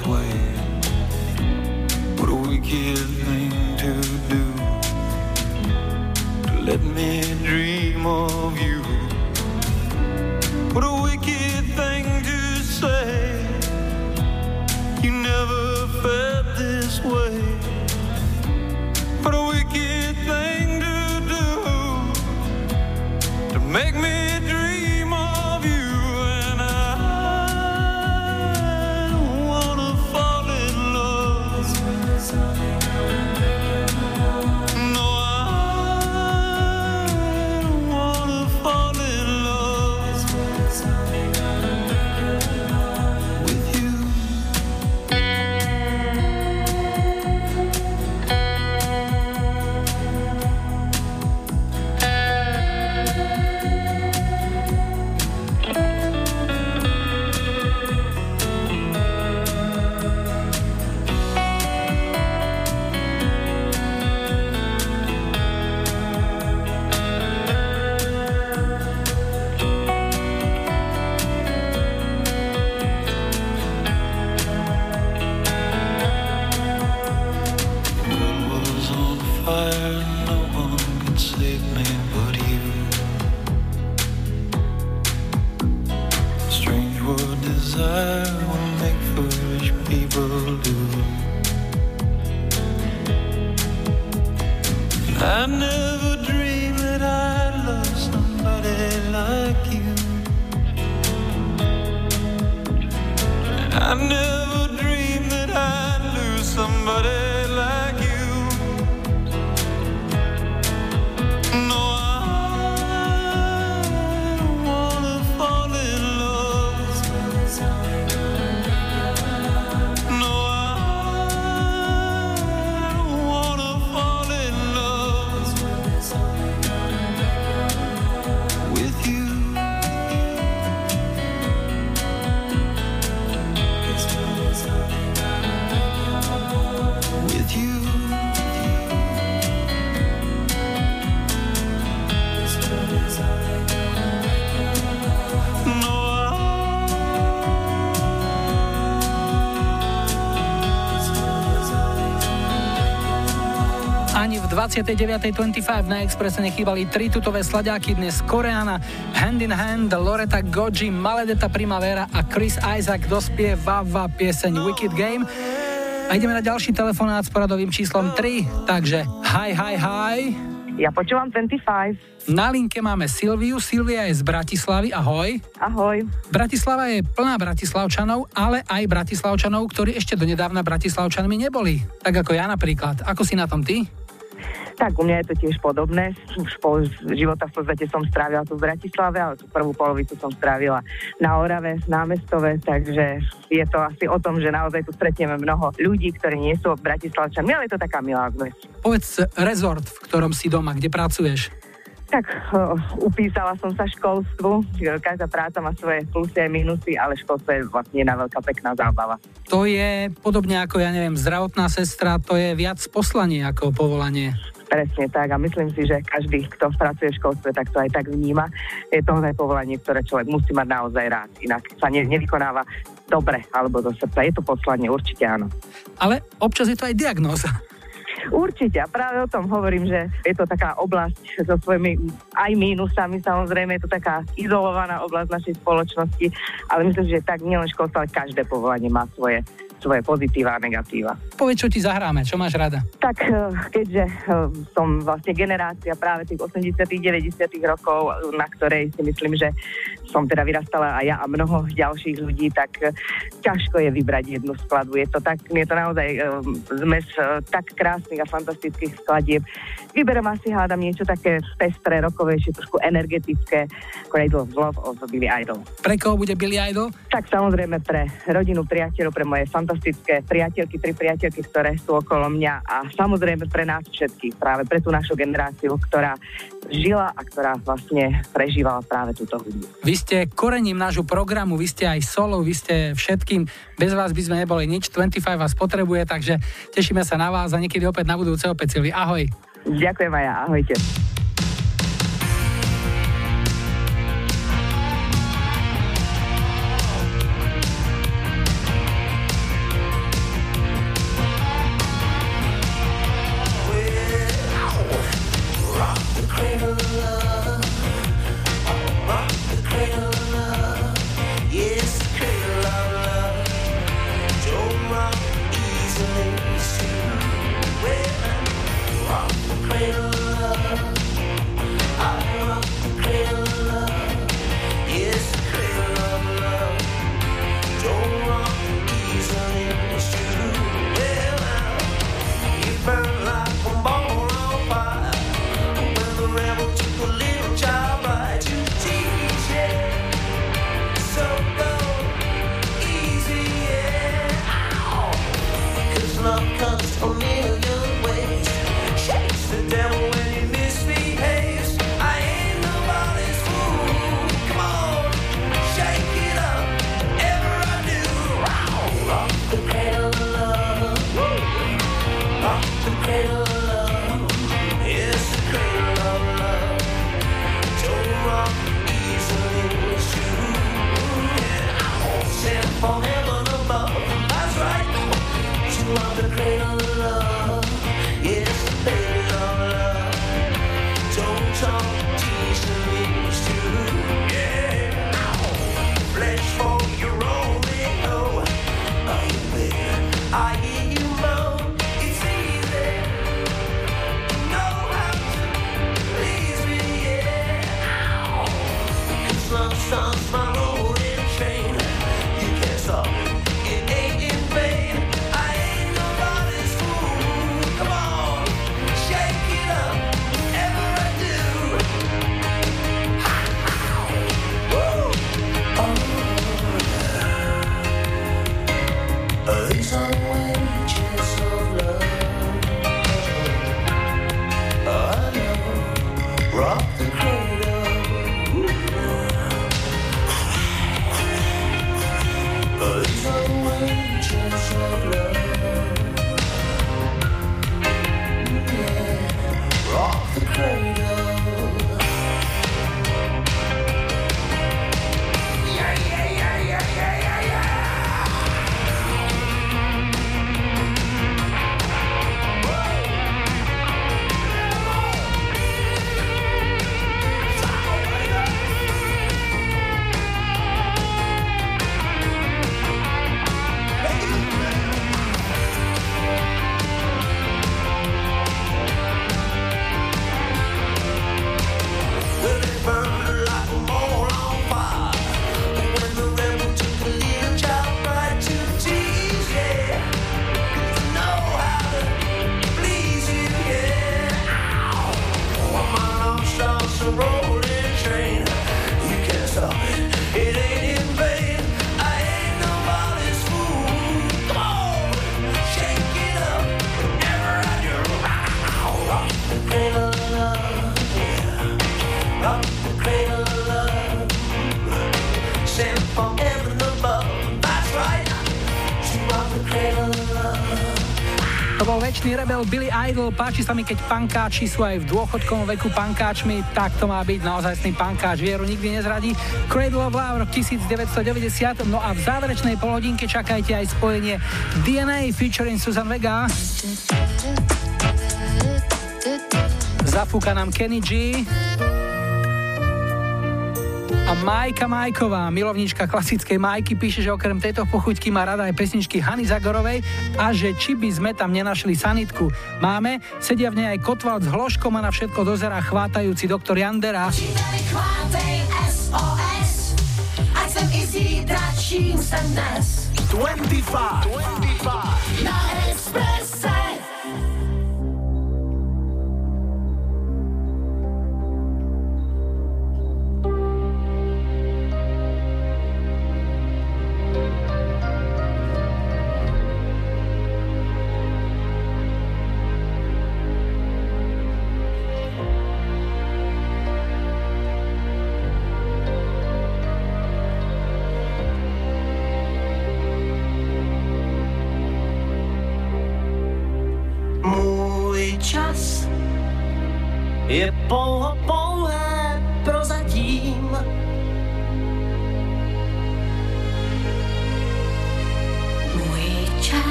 this? What a wicked thing to do? To let me dream of you. 29.25 na Expresse nechýbali tri tutové sladáky dnes Koreana, Hand in Hand, Loreta Goji, Maledeta Primavera a Chris Isaac dospievava pieseň Wicked Game. A ideme na ďalší telefonát s poradovým číslom 3, takže hi, hi, hi. Ja počúvam 25. Na linke máme Silviu, Silvia je z Bratislavy, ahoj. Ahoj. Bratislava je plná Bratislavčanov, ale aj Bratislavčanov, ktorí ešte donedávna Bratislavčanmi neboli. Tak ako ja napríklad. Ako si na tom ty? Tak u mňa je to tiež podobné. Už pol života v podstate som strávila tu v Bratislave, ale tú prvú polovicu som strávila na Orave, na Mestove, takže je to asi o tom, že naozaj tu stretneme mnoho ľudí, ktorí nie sú Bratislavčanmi, ale je to taká milá vec. Povedz rezort, v ktorom si doma, kde pracuješ. Tak uh, upísala som sa školstvu, každá práca má svoje plusy a minusy, ale školstvo je vlastne jedna veľká pekná zábava. To je podobne ako, ja neviem, zdravotná sestra, to je viac poslanie ako povolanie. Presne tak a myslím si, že každý, kto pracuje v školstve, tak to aj tak vníma. Je to naozaj povolanie, ktoré človek musí mať naozaj rád, inak sa ne, nevykonáva dobre alebo do srdca. Je to poslanie, určite áno. Ale občas je to aj diagnóza. Určite a práve o tom hovorím, že je to taká oblasť so svojimi aj mínusami, samozrejme je to taká izolovaná oblasť našej spoločnosti, ale myslím, že tak nielen školstvo, ale každé povolanie má svoje svoje pozitíva a negatíva. Povedz, čo ti zahráme, čo máš rada? Tak eh, keďže eh, som vlastne generácia práve tých 80 90 rokov, na ktorej si myslím, že som teda vyrastala aj ja a mnoho ďalších ľudí, tak eh, ťažko je vybrať jednu skladbu. Je to tak, je to naozaj zmes tak krásnych a fantastických skladieb. Vyberem asi, hádam, niečo také pestré, rokovejšie, trošku energetické, Idol of Love of Billy Idol. Pre koho bude Billy Idol? Tak samozrejme pre rodinu, priateľov, pre moje fantastické priateľky, tri priateľky, ktoré sú okolo mňa a samozrejme pre nás všetkých, práve pre tú našu generáciu, ktorá žila a ktorá vlastne prežívala práve túto hudbu. Vy ste korením nášho programu, vy ste aj solo, vy ste všetkým, bez vás by sme neboli nič, 25 vás potrebuje, takže tešíme sa na vás a niekedy opäť na budúce opäť Silvi. Ahoj. Ďakujem aj ja, ahojte. Rebel Billy Idol. Páči sa mi, keď pankáči sú aj v dôchodkovom veku pankáčmi. Tak to má byť. Naozajstný pankáč vieru nikdy nezradí. Cradle of Love rok 1990. No a v záverečnej polhodinke čakajte aj spojenie DNA featuring Susan Vega. Zafúka nám Kenny G. A Majka Majková, milovníčka klasickej Majky, píše, že okrem tejto pochuťky má rada aj pesničky Hany Zagorovej a že či by sme tam nenašli sanitku. Máme, sedia v nej aj Kotval s hložkom a na všetko dozerá chvátajúci doktor Jandera. Chvátej SOS, ať jsem i zítra, čím jsem dnes. 25, 25.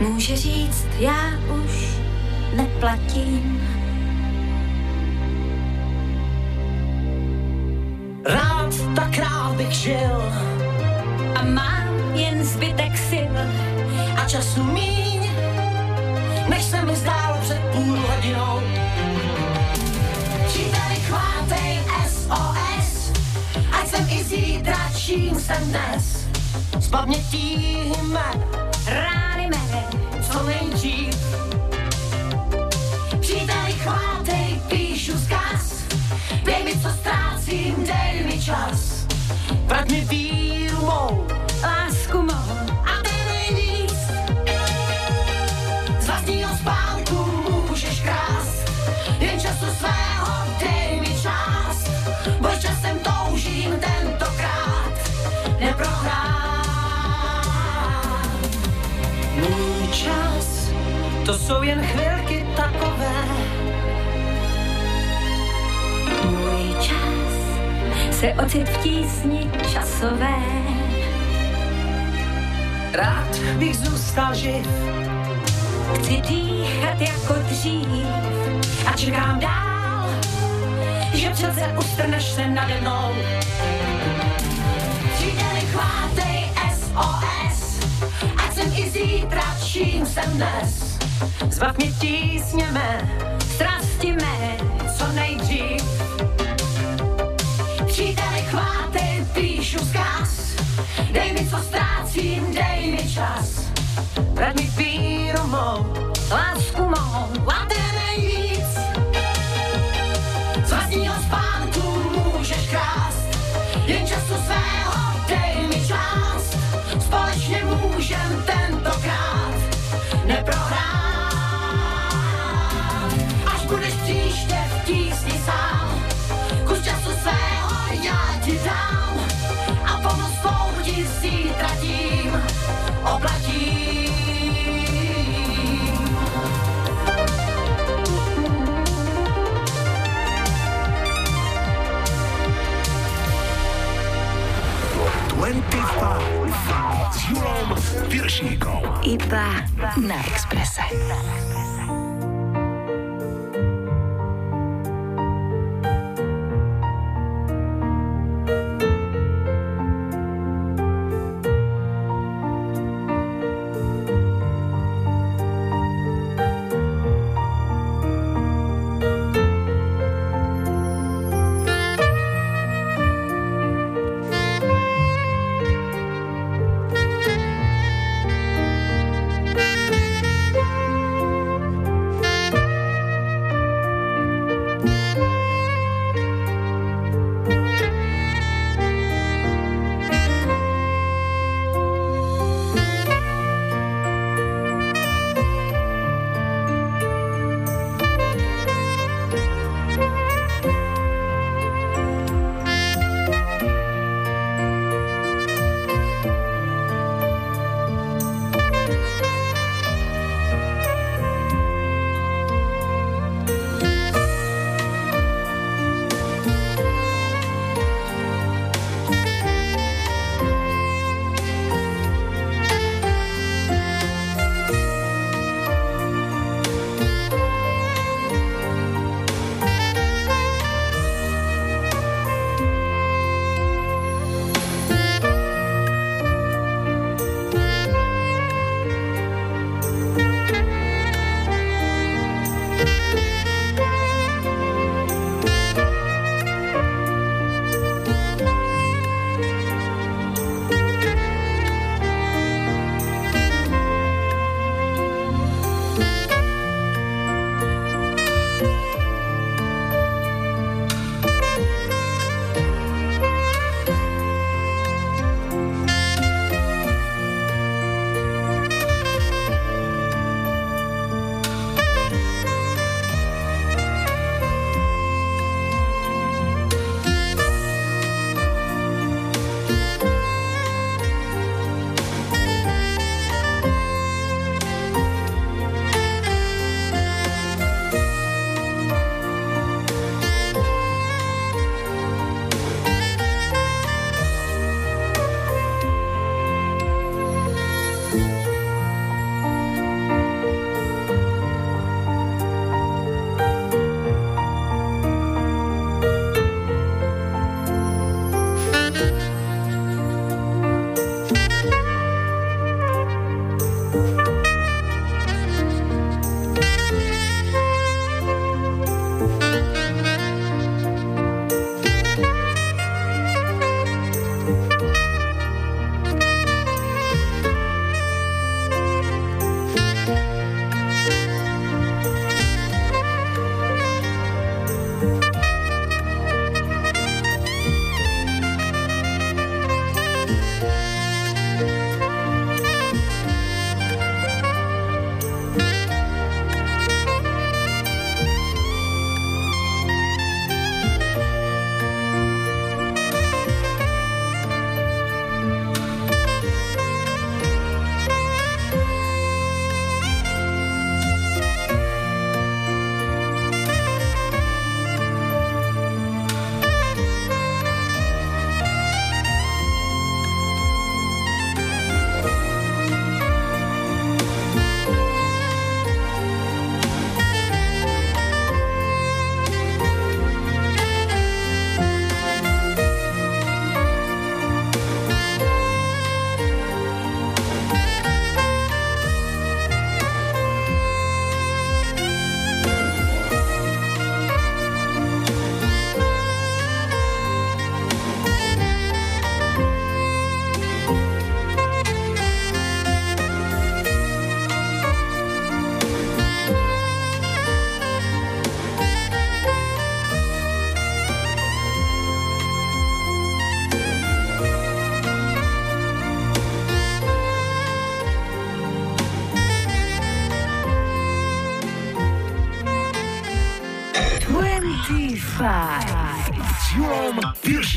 může říct, já už neplatím. Rád tak rád bych žil A mám jen zbytek sil a času míň, než se mi zdálo před půl hodinou. Příteli, chvátej SOS, ať jsem i zítra, čím jsem dnes. Z pamětí jmen, rány nejdřív. Příteli, chvátej, píšu zkaz, dej mi, co ztrácím, dej mi čas. Vrať mi víru mou, lásku mou a ten nejvíc. Z vlastního spánku můžeš krást, jen času svého dej mi čas. Bož časem toužím tentokrát neprohrát. Čas To jsou jen chvilky takové. Můj čas se ocit v tísni časové. Rád bych zůstal živ. Chci dýchat jako dřív a čekám dál, že přece ustrneš se nade mnou. Příteli, chvátej ať jsem i zítra, čím jsem dnes. Zbav mě tísněme, strasti mé, co nejdřív. Příteli, chvátej, píšu zkaz, dej mi, co ztrácím, dej mi čas. Vrať mi víru mou, lásku mou, a je nejvíc. Dám a pomoc svou ti zítra tím oplatím. s Julom. Iba na Exprese. s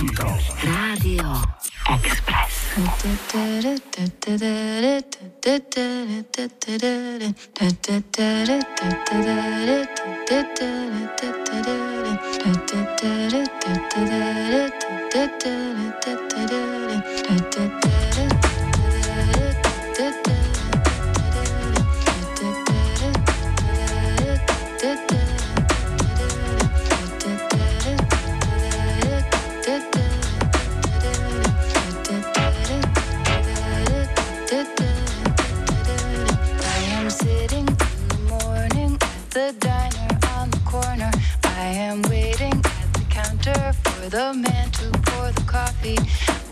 Piršíkom. Rádio Express. For the man to pour the coffee.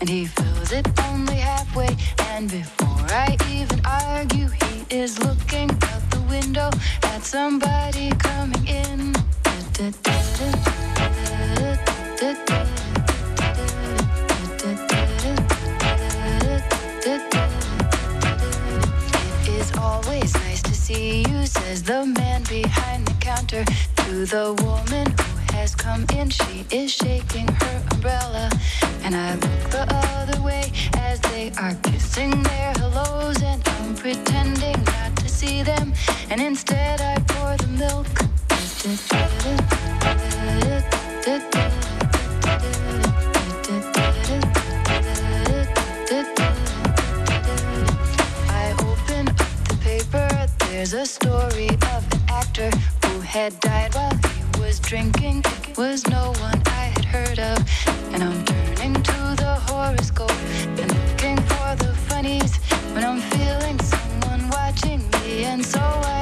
And he fills it only halfway. And before I even argue, he is looking out the window at somebody coming in. It is always nice to see you, says the man behind the counter to the woman has come in. She is shaking her umbrella, and I look the other way as they are kissing their hellos, and I'm pretending not to see them, and instead I pour the milk. I open up the paper. There's a story of an actor who had died while he was drinking. Was no one I had heard of. And I'm turning to the horoscope and looking for the funnies when I'm feeling someone watching me. And so I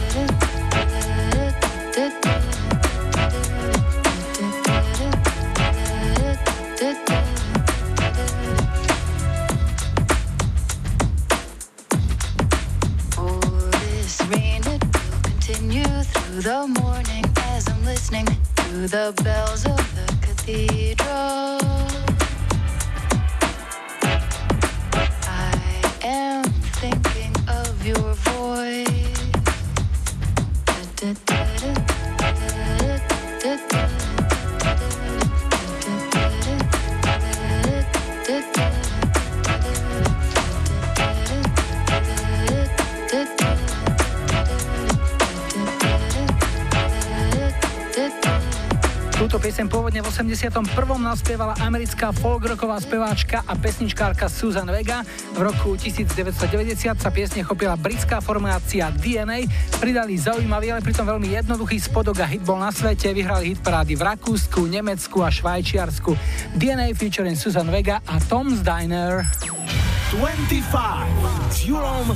the bells 91. naspievala americká folkroková speváčka a pesničkárka Susan Vega. V roku 1990 sa piesne chopila britská formácia DNA, pridali zaujímavý, ale pritom veľmi jednoduchý spodok a hit bol na svete, vyhrali hit parády v Rakúsku, Nemecku a Švajčiarsku. DNA featuring Susan Vega a Tom's Diner. 25 s Julom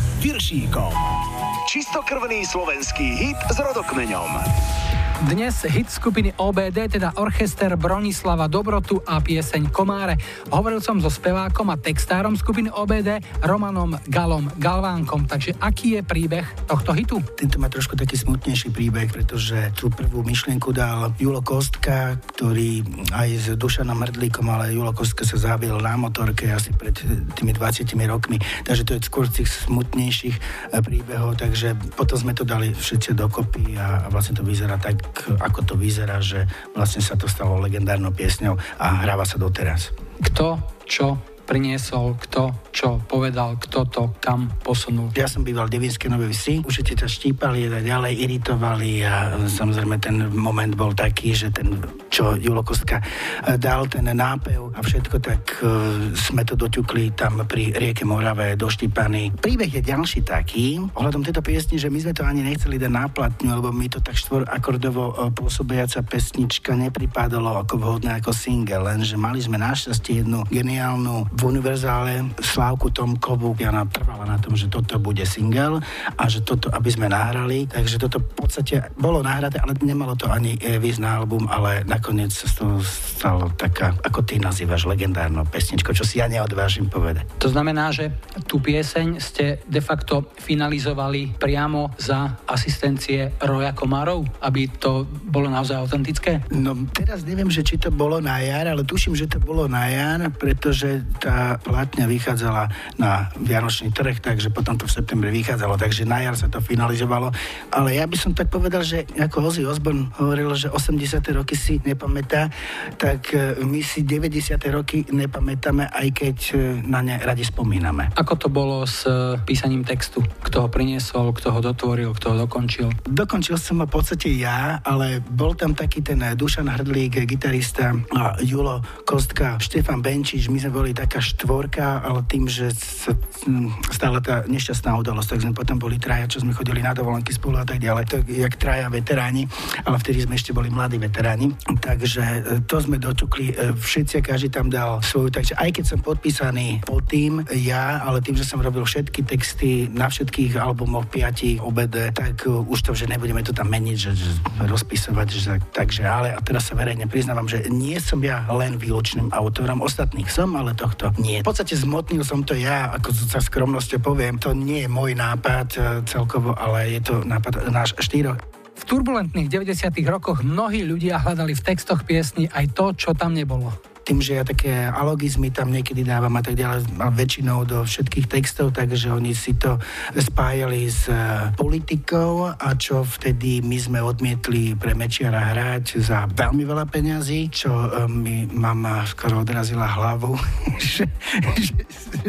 Čistokrvný slovenský hit s rodokmeňom. Dnes hit skupiny OBD, teda Orchester Bronislava Dobrotu a pieseň Komáre. Hovoril som so spevákom a textárom skupiny OBD Romanom Galom Galvánkom. Takže aký je príbeh tohto hitu? Tento má trošku taký smutnejší príbeh, pretože tú prvú myšlienku dal Julo Kostka, ktorý aj s Dušanom Hrdlíkom, ale Julo Kostka sa zabil na motorke asi pred tými 20 rokmi. Takže to je skôr z tých smutnejších eh, príbehov, takže potom sme to dali všetci dokopy a, a vlastne to vyzerá tak, ako to vyzerá, že vlastne sa to stalo legendárnou piesňou a hráva sa doteraz. Kto, čo, priniesol, kto čo povedal, kto to kam posunul. Ja som býval v Devinskej Novej Vsi, ti to štípali a ďalej iritovali a samozrejme ten moment bol taký, že ten, čo Julo Kostka eh, dal, ten nápev a všetko, tak uh, sme to doťukli tam pri rieke Morave doštípaný. Príbeh je ďalší taký, ohľadom tejto piesni, že my sme to ani nechceli dať náplatňu, lebo mi to tak štvor akordovo pôsobiaca pesnička nepripadalo ako vhodné ako single, lenže mali sme našťastie jednu geniálnu v univerzále Slávku Tomkovu, ona trvala na tom, že toto bude single a že toto, aby sme nahrali, takže toto v podstate bolo nahraté, ale nemalo to ani e, výsť na album, ale nakoniec sa z toho stalo taká, ako ty nazývaš, legendárnou pesničkou, čo si ja neodvážim povedať. To znamená, že tú pieseň ste de facto finalizovali priamo za asistencie Roja Komárov, aby to bolo naozaj autentické? No teraz neviem, že či to bolo na jar, ale tuším, že to bolo na jar, pretože tá platňa vychádzala na Vianočný trh, takže potom to v septembri vychádzalo, takže na jar sa to finalizovalo. Ale ja by som tak povedal, že ako Ozzy Osbourne hovoril, že 80. roky si nepamätá, tak e, my si 90. roky nepamätáme, aj keď e, na ne radi spomíname. Ako to bolo s e, písaním textu? Kto ho priniesol, kto ho dotvoril, kto ho dokončil? Dokončil som ho v podstate ja, ale bol tam taký ten Dušan Hrdlík, gitarista, a Julo Kostka, Štefan Benčič, my sme boli taká štvorka, ale tým, že sa mm, stala tá nešťastná udalosť, tak sme potom boli traja, čo sme chodili na dovolenky spolu a tak ďalej, tak jak traja veteráni, ale vtedy sme ešte boli mladí veteráni, takže e, to sme doťukli e, všetci každý tam dal svoju, takže aj keď som podpísaný pod tým ja, ale tým, že som robil všetky texty na všetkých albumoch piatich obede, tak uh, už to, že nebudeme to tam meniť, že, že rozpisovať, že, takže ale a teraz sa verejne priznávam, že nie som ja len výlučným autorom, ostatných som, ale tohto nie. V podstate zmotnil som to ja, ako sa skromnosťou poviem, to nie je môj nápad uh, celkovo, ale je to nápad náš štyroch. V turbulentných 90. rokoch mnohí ľudia hľadali v textoch piesni aj to, čo tam nebolo. Tým, že ja také alogizmy tam niekedy dávam a tak ďalej, a väčšinou do všetkých textov, takže oni si to spájali s eh, politikou a čo vtedy my sme odmietli pre Mečiara hrať za veľmi veľa peňazí, čo eh, mi mama skoro odrazila hlavu, že, že,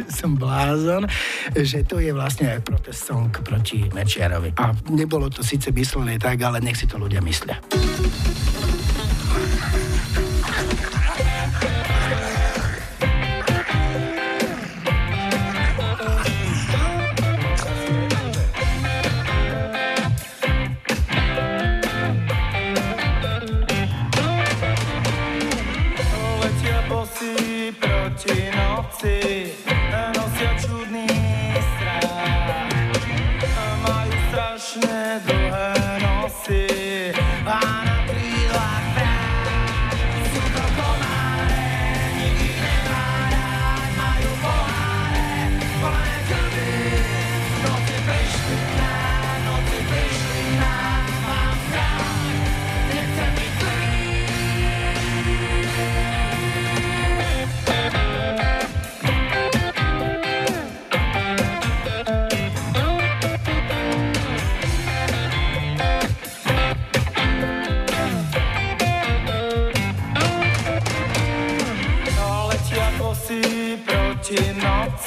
som blázon, že to je vlastne protest song proti Mečiarovi. A nebolo to síce myslené tak, ale nech si to ľudia myslia.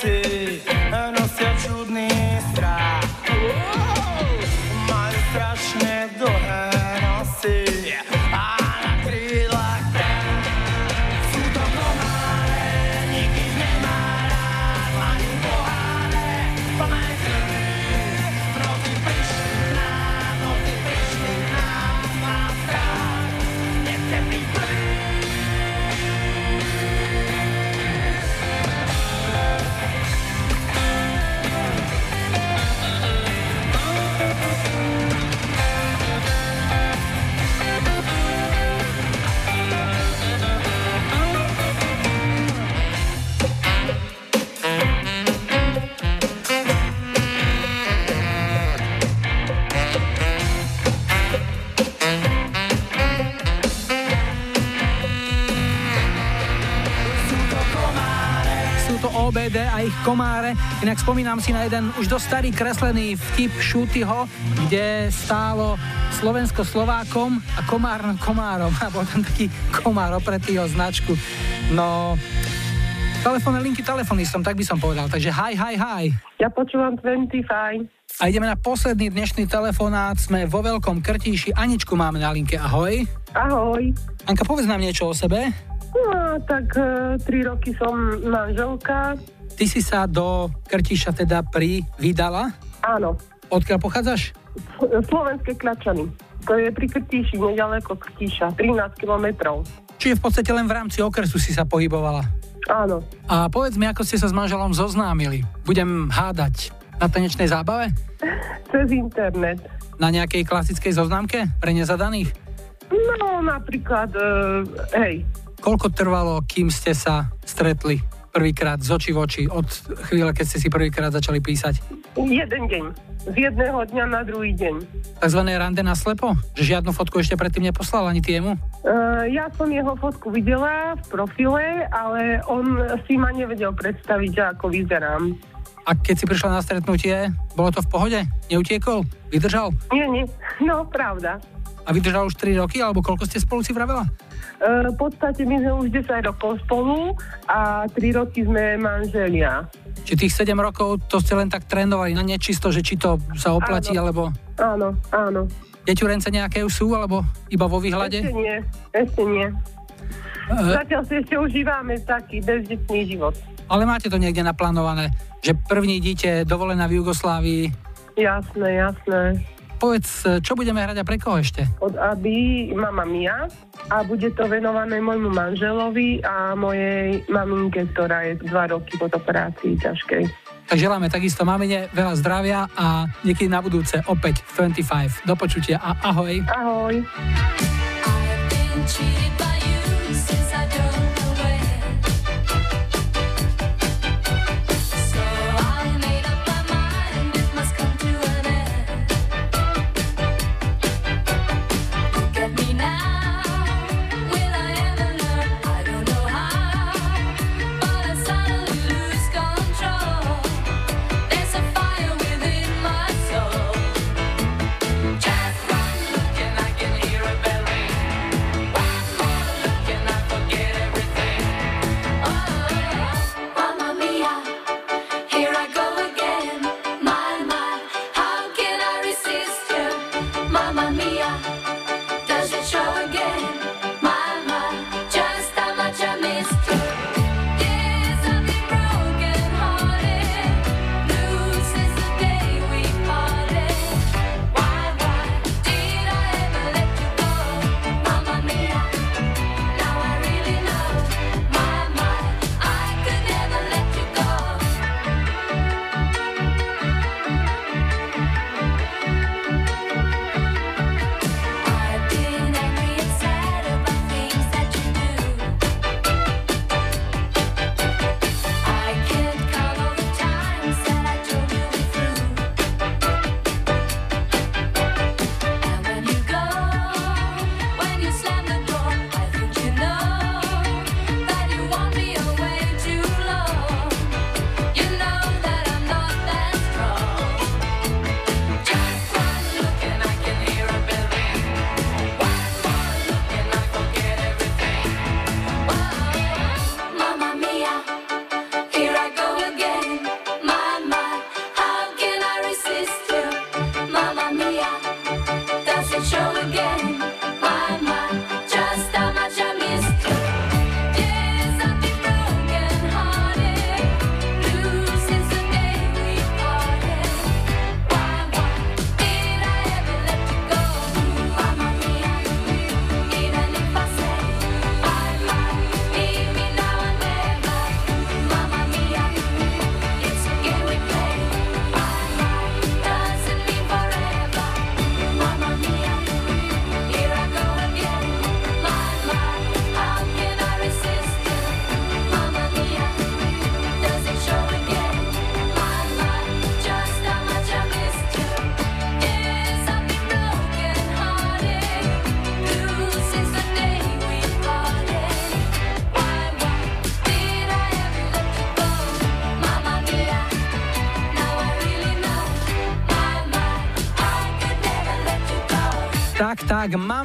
party. Sú to OBD a ich komáre. Inak spomínam si na jeden už dosť starý kreslený vtip Šutyho, kde stálo Slovensko Slovákom a komár Komárom. A bol tam taký komár opretý o značku. No, Telefónne linky telefonistom, tak by som povedal. Takže hi, hi, hi. Ja počúvam 25. A ideme na posledný dnešný telefonát. Sme vo Veľkom Krtíši. Aničku máme na linke. Ahoj. Ahoj. Anka, povedz nám niečo o sebe. No, tak e, tri roky som manželka. Ty si sa do Krtíša teda privydala. Áno. Odkiaľ pochádzaš? Slovenské Klačany. To je pri Krtíši, nedaleko Krtíša. 13 kilometrov. Čiže v podstate len v rámci okresu si sa pohybovala. Áno. A povedz mi, ako ste sa s manželom zoznámili. Budem hádať. Na tanečnej zábave? Cez internet. Na nejakej klasickej zoznámke pre nezadaných? No, napríklad, e, hej, Koľko trvalo, kým ste sa stretli prvýkrát z očí v oči od chvíle, keď ste si prvýkrát začali písať? jeden deň. Z jedného dňa na druhý deň. Takzvané rande na slepo? Že žiadnu fotku ešte predtým neposlal ani ty jemu? Uh, ja som jeho fotku videla v profile, ale on si ma nevedel predstaviť, ako vyzerám. A keď si prišla na stretnutie, bolo to v pohode? Neutiekol? Vydržal? Nie, nie, no pravda. A vydržal už 3 roky, alebo koľko ste spolu si vravela? Uh, v podstate my sme už 10 rokov spolu a 3 roky sme manželia. Či tých 7 rokov to ste len tak trénovali na nečisto, že či to sa oplatí, Áno. alebo Áno, áno. deťurence nejaké už sú, alebo iba vo výhľade? Ešte nie, ešte nie. Eh. Zatiaľ si ešte užívame taký bezdetný život. Ale máte to niekde naplánované, že první dieťa dovolená v Jugoslávii. Jasné, jasné. Povedz, čo budeme hrať a pre koho ešte? Od Aby mama Mia a bude to venované môjmu manželovi a mojej maminke, ktorá je dva roky po operácii ťažkej. Tak želáme takisto mamine veľa zdravia a niekedy na budúce opäť v 25. Do počutia a ahoj. Ahoj.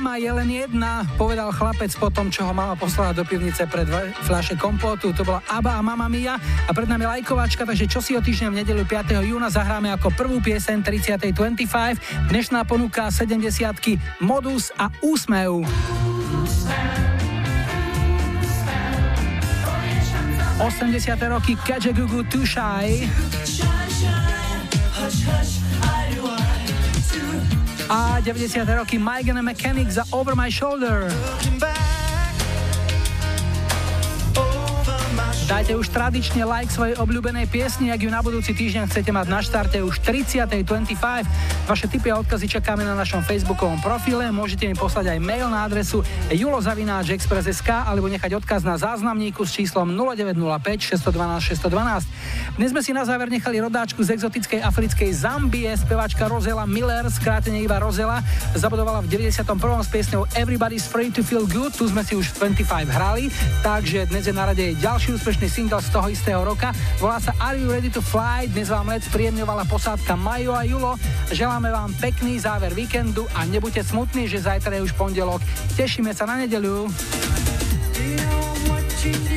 Mama je len jedna, povedal chlapec po tom, čo ho mama poslala do pivnice pred dve fľaše kompotu. To bola Aba a Mama Mia a pred nami lajkovačka, takže čo si o týždeň v nedelu 5. júna zahráme ako prvú pieseň 30.25. Dnešná ponuka 70 Modus a Úsmev. 80. roky Kajagugu Too a 90. roky Mike and the Mechanic za Over My Shoulder. Dajte už tradične like svojej obľúbenej piesni, ak ju na budúci týždeň chcete mať na štarte už 30.25. Vaše tipy a odkazy čakáme na našom facebookovom profile. Môžete mi poslať aj mail na adresu julozavináčexpress.sk alebo nechať odkaz na záznamníku s číslom 0905 612 612. Dnes sme si na záver nechali rodáčku z exotickej africkej Zambie. Speváčka Rozela Miller, skrátene iba Rozela, zabudovala v 91. s piesňou Everybody's Free to Feel Good. Tu sme si už 25 hrali, takže dnes je na rade ďalší úspešný single z toho istého roka. Volá sa Are You Ready to Fly? Dnes vám let spríjemňovala posádka Majo a Julo. Želáme vám pekný záver víkendu a nebuďte smutní, že zajtra je už pondelok. Tešíme sa na nedeľu. You know what you